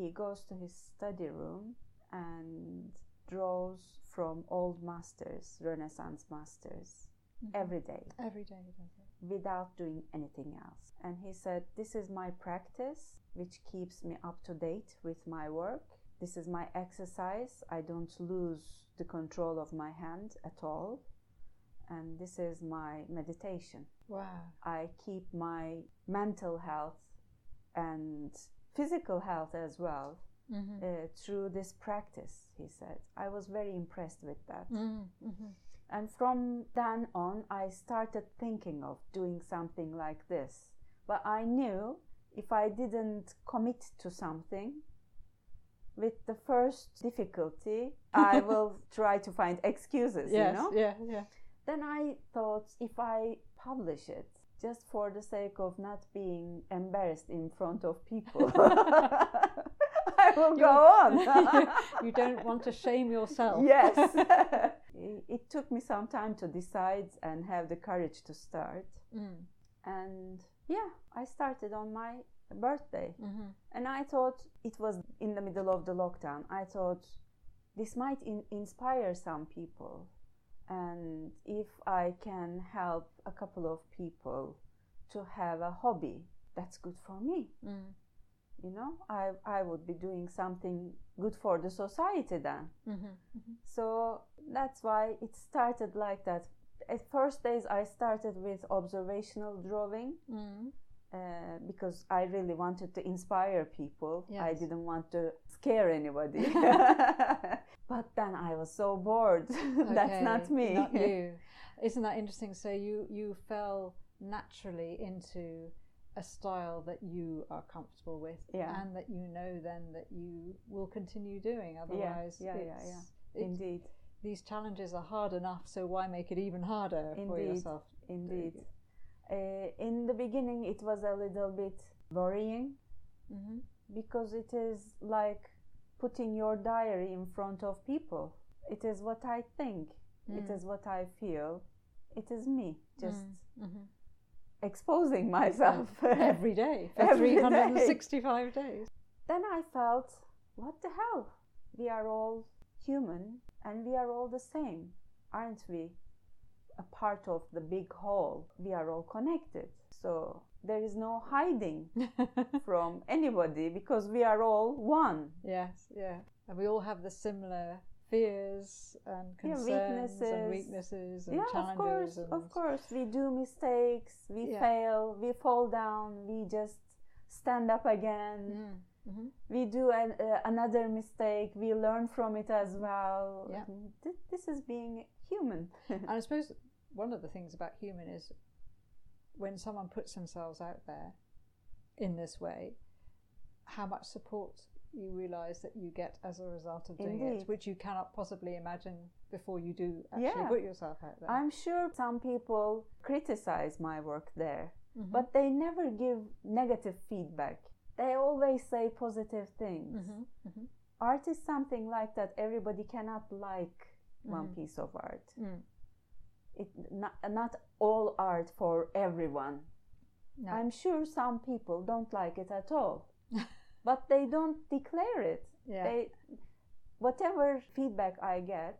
he goes to his study room and draws from old masters, Renaissance masters, Mhm. every day Every day he does it. without doing anything else. And he said, This is my practice, which keeps me up to date with my work. This is my exercise. I don't lose the control of my hand at all. And this is my meditation. Wow. I keep my mental health and physical health as well Mm-hmm. uh, through this practice, he said. I was very impressed with that. Mm-hmm. And from then on, I started thinking of doing something like this. But I knew if I didn't commit to something, with the first difficulty, I will try to find excuses, Yes. you know? Yeah. Yeah. Then I thought if I publish it, just for the sake of not being embarrassed in front of people, I will go on. you don't want to shame yourself. yes. it, it took me some time to decide and have the courage to start. Mm. And yeah, I started on my birthday. Mm-hmm. And I thought it was in the middle of the lockdown. I thought this might in- inspire some people. And if I can help a couple of people to have a hobby, that's good for me. Mm. You know, I, I would be doing something good for the society then. Mm-hmm. Mm-hmm. So that's why it started like that. At first days, I started with observational drawing Mm. Uh, because I really wanted to inspire people. I didn't want to scare anybody. but then I was so bored. that's Okay, not me. Not you. Isn't that interesting? So you you fell naturally into a style that you are comfortable with, Yeah. and that you know then that you will continue doing. Otherwise, yeah, yeah, yeah. it's- Indeed. these challenges are hard enough, so why make it even harder for Indeed. yourself? Indeed. Uh, in the beginning, it was a little bit worrying Mm-hmm. because it is like putting your diary in front of people. It is what I think, it Mm. is what I feel, it is me just Mm-hmm. exposing myself. every day for Every day. 365 days. then I felt, what the hell? We are all human and we are all the same, aren't we? A part of the big whole. We are all connected. So there is no hiding from anybody because we are all one. yes, yeah. And we all have the similar fears and Yeah, concerns weaknesses. and weaknesses and yeah, of course, and of course. We do mistakes, we Yeah. fail, we fall down, we just stand up again. Mm. hmm We do an, uh, another mistake, we learn from it as well. Yeah. Th- This is being human. And I suppose one of the things about human is when someone puts themselves out there in this way, how much support you realize that you get as a result of doing Indeed. it, which you cannot possibly imagine before you do actually Yeah. put yourself out there. I'm sure some people criticize my work there, Mhm. but they never give negative feedback. They always say positive things. Mhm, mhm, Art is something like that. Everybody cannot like one Mhm. piece of art. mm. It not, not all art for everyone. No. I'm sure some people don't like it at all, but they don't declare it. yeah. They, whatever feedback I get,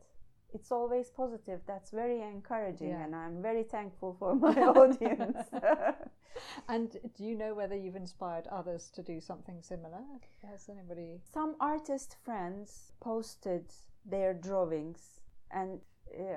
it's always positive. That's very encouraging, Yeah. and I'm very thankful for my audience. and do you know whether you've inspired others to do something similar? Has anybody? Some artist friends posted their drawings, and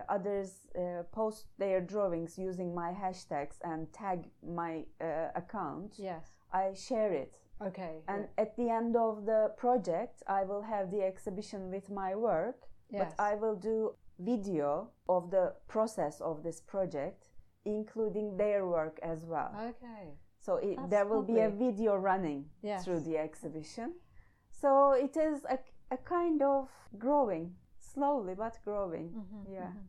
others uh, post their drawings using my hashtags and tag my uh, account. Yes. I share it. Okay. And at the end of the project, I will have the exhibition with my work, yeah. but I will do video of the process of this project, including their work as well. Okay. So it, there will be a video running Yes. through the exhibition. So it is a, a kind of growing, slowly but growing. Mhm, Yeah. mhm.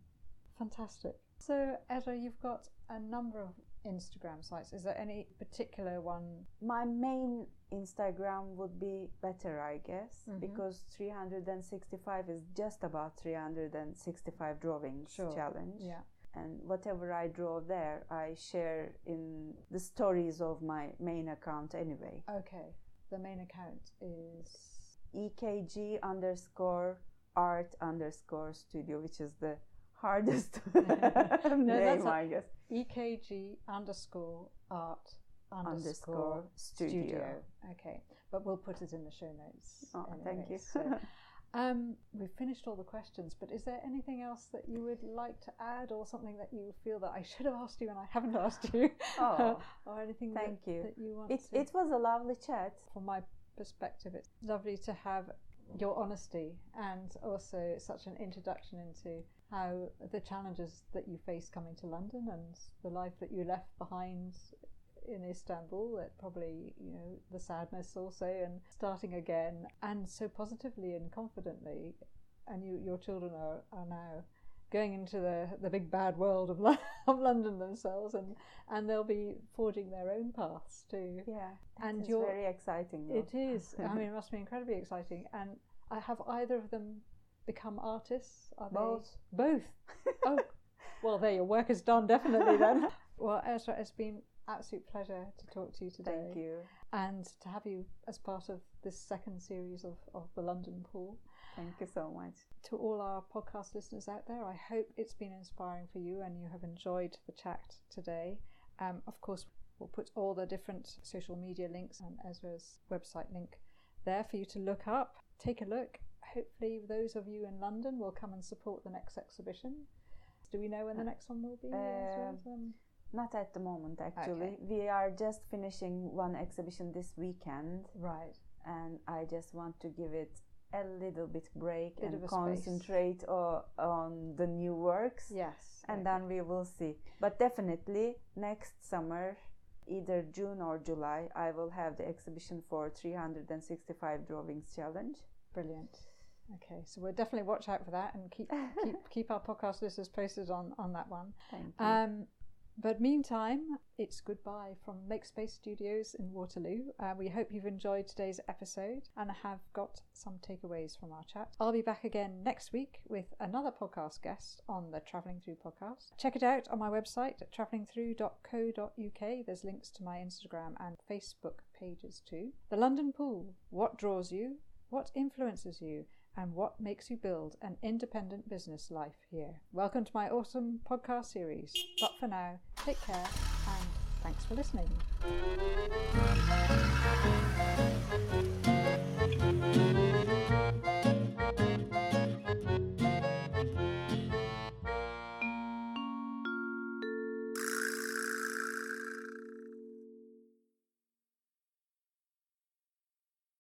Fantastic. So, Esra, you've got a number of Instagram sites. Is there any particular one? My main Instagram would be better, I guess, Mhm. because 365 is just about 365 drawings Sure. challenge. Yeah. And whatever I draw there, I share in the stories of my main account anyway. Okay. The main account is. EKG underscore art underscore studio, which is the hardest name, I guess. EKG underscore art underscore studio. studio. Okay. But we'll put it in the show notes. Oh, thank you. so- Um, we've finished all the questions, but is there anything else that you would like to add, or something that you feel that I should have asked you and I haven't asked you, Oh, or anything thank that, you. that you want it, to? it was a lovely chat. From my perspective, it's lovely to have your honesty and also such an introduction into how the challenges that you face coming to London and the life that you left behind in Istanbul, that probably, you know, the sadness also and starting again and so positively and confidently. And you, your children are, are now going into the, the big bad world of, Lo- of London themselves and, and they'll be forging their own paths too. Yeah, And it's you're- very exciting. though. It is. I mean, it must be incredibly exciting. And I have either of them become artists? Are they- Both. Both. Oh, well, there, your work is done, definitely then. well, Esra, it's been absolute pleasure to talk to you today. Thank you. And to have you as part of this second series of, of the London Pool. Thank you so much. To all our podcast listeners out there, I hope it's been inspiring for you and you have enjoyed the chat today. Um, of course, we'll put all the different social media links and Esra's website link there for you to look up. Take a look. Hopefully, those of you in London will come and support the next exhibition. Do we know when the next one will be? Esra? Um, Not at the moment, actually. Okay. We are just finishing one exhibition this weekend, right. and I just want to give it a little bit break Bit and of a space. concentrate on the new works. Yes. and okay. then we will see. But definitely next summer, either June or July, I will have the exhibition for 365 drawings challenge. Brilliant. Okay, so we'll definitely watch out for that and keep keep keep our podcast listeners posted on on that one. Thank you. Um, but meantime, it's goodbye from Makespace Studios in Waterloo. Uh, we hope you've enjoyed today's episode and have got some takeaways from our chat. I'll be back again next week with another podcast guest on the Travelling Through podcast. Check it out on my website at travellingthrough.co.uk. There's links to my Instagram and Facebook pages too. The London Pool. What draws you? What influences you? And what makes you build an independent business life here. Welcome to my awesome podcast series. But for now, take care and thanks for listening.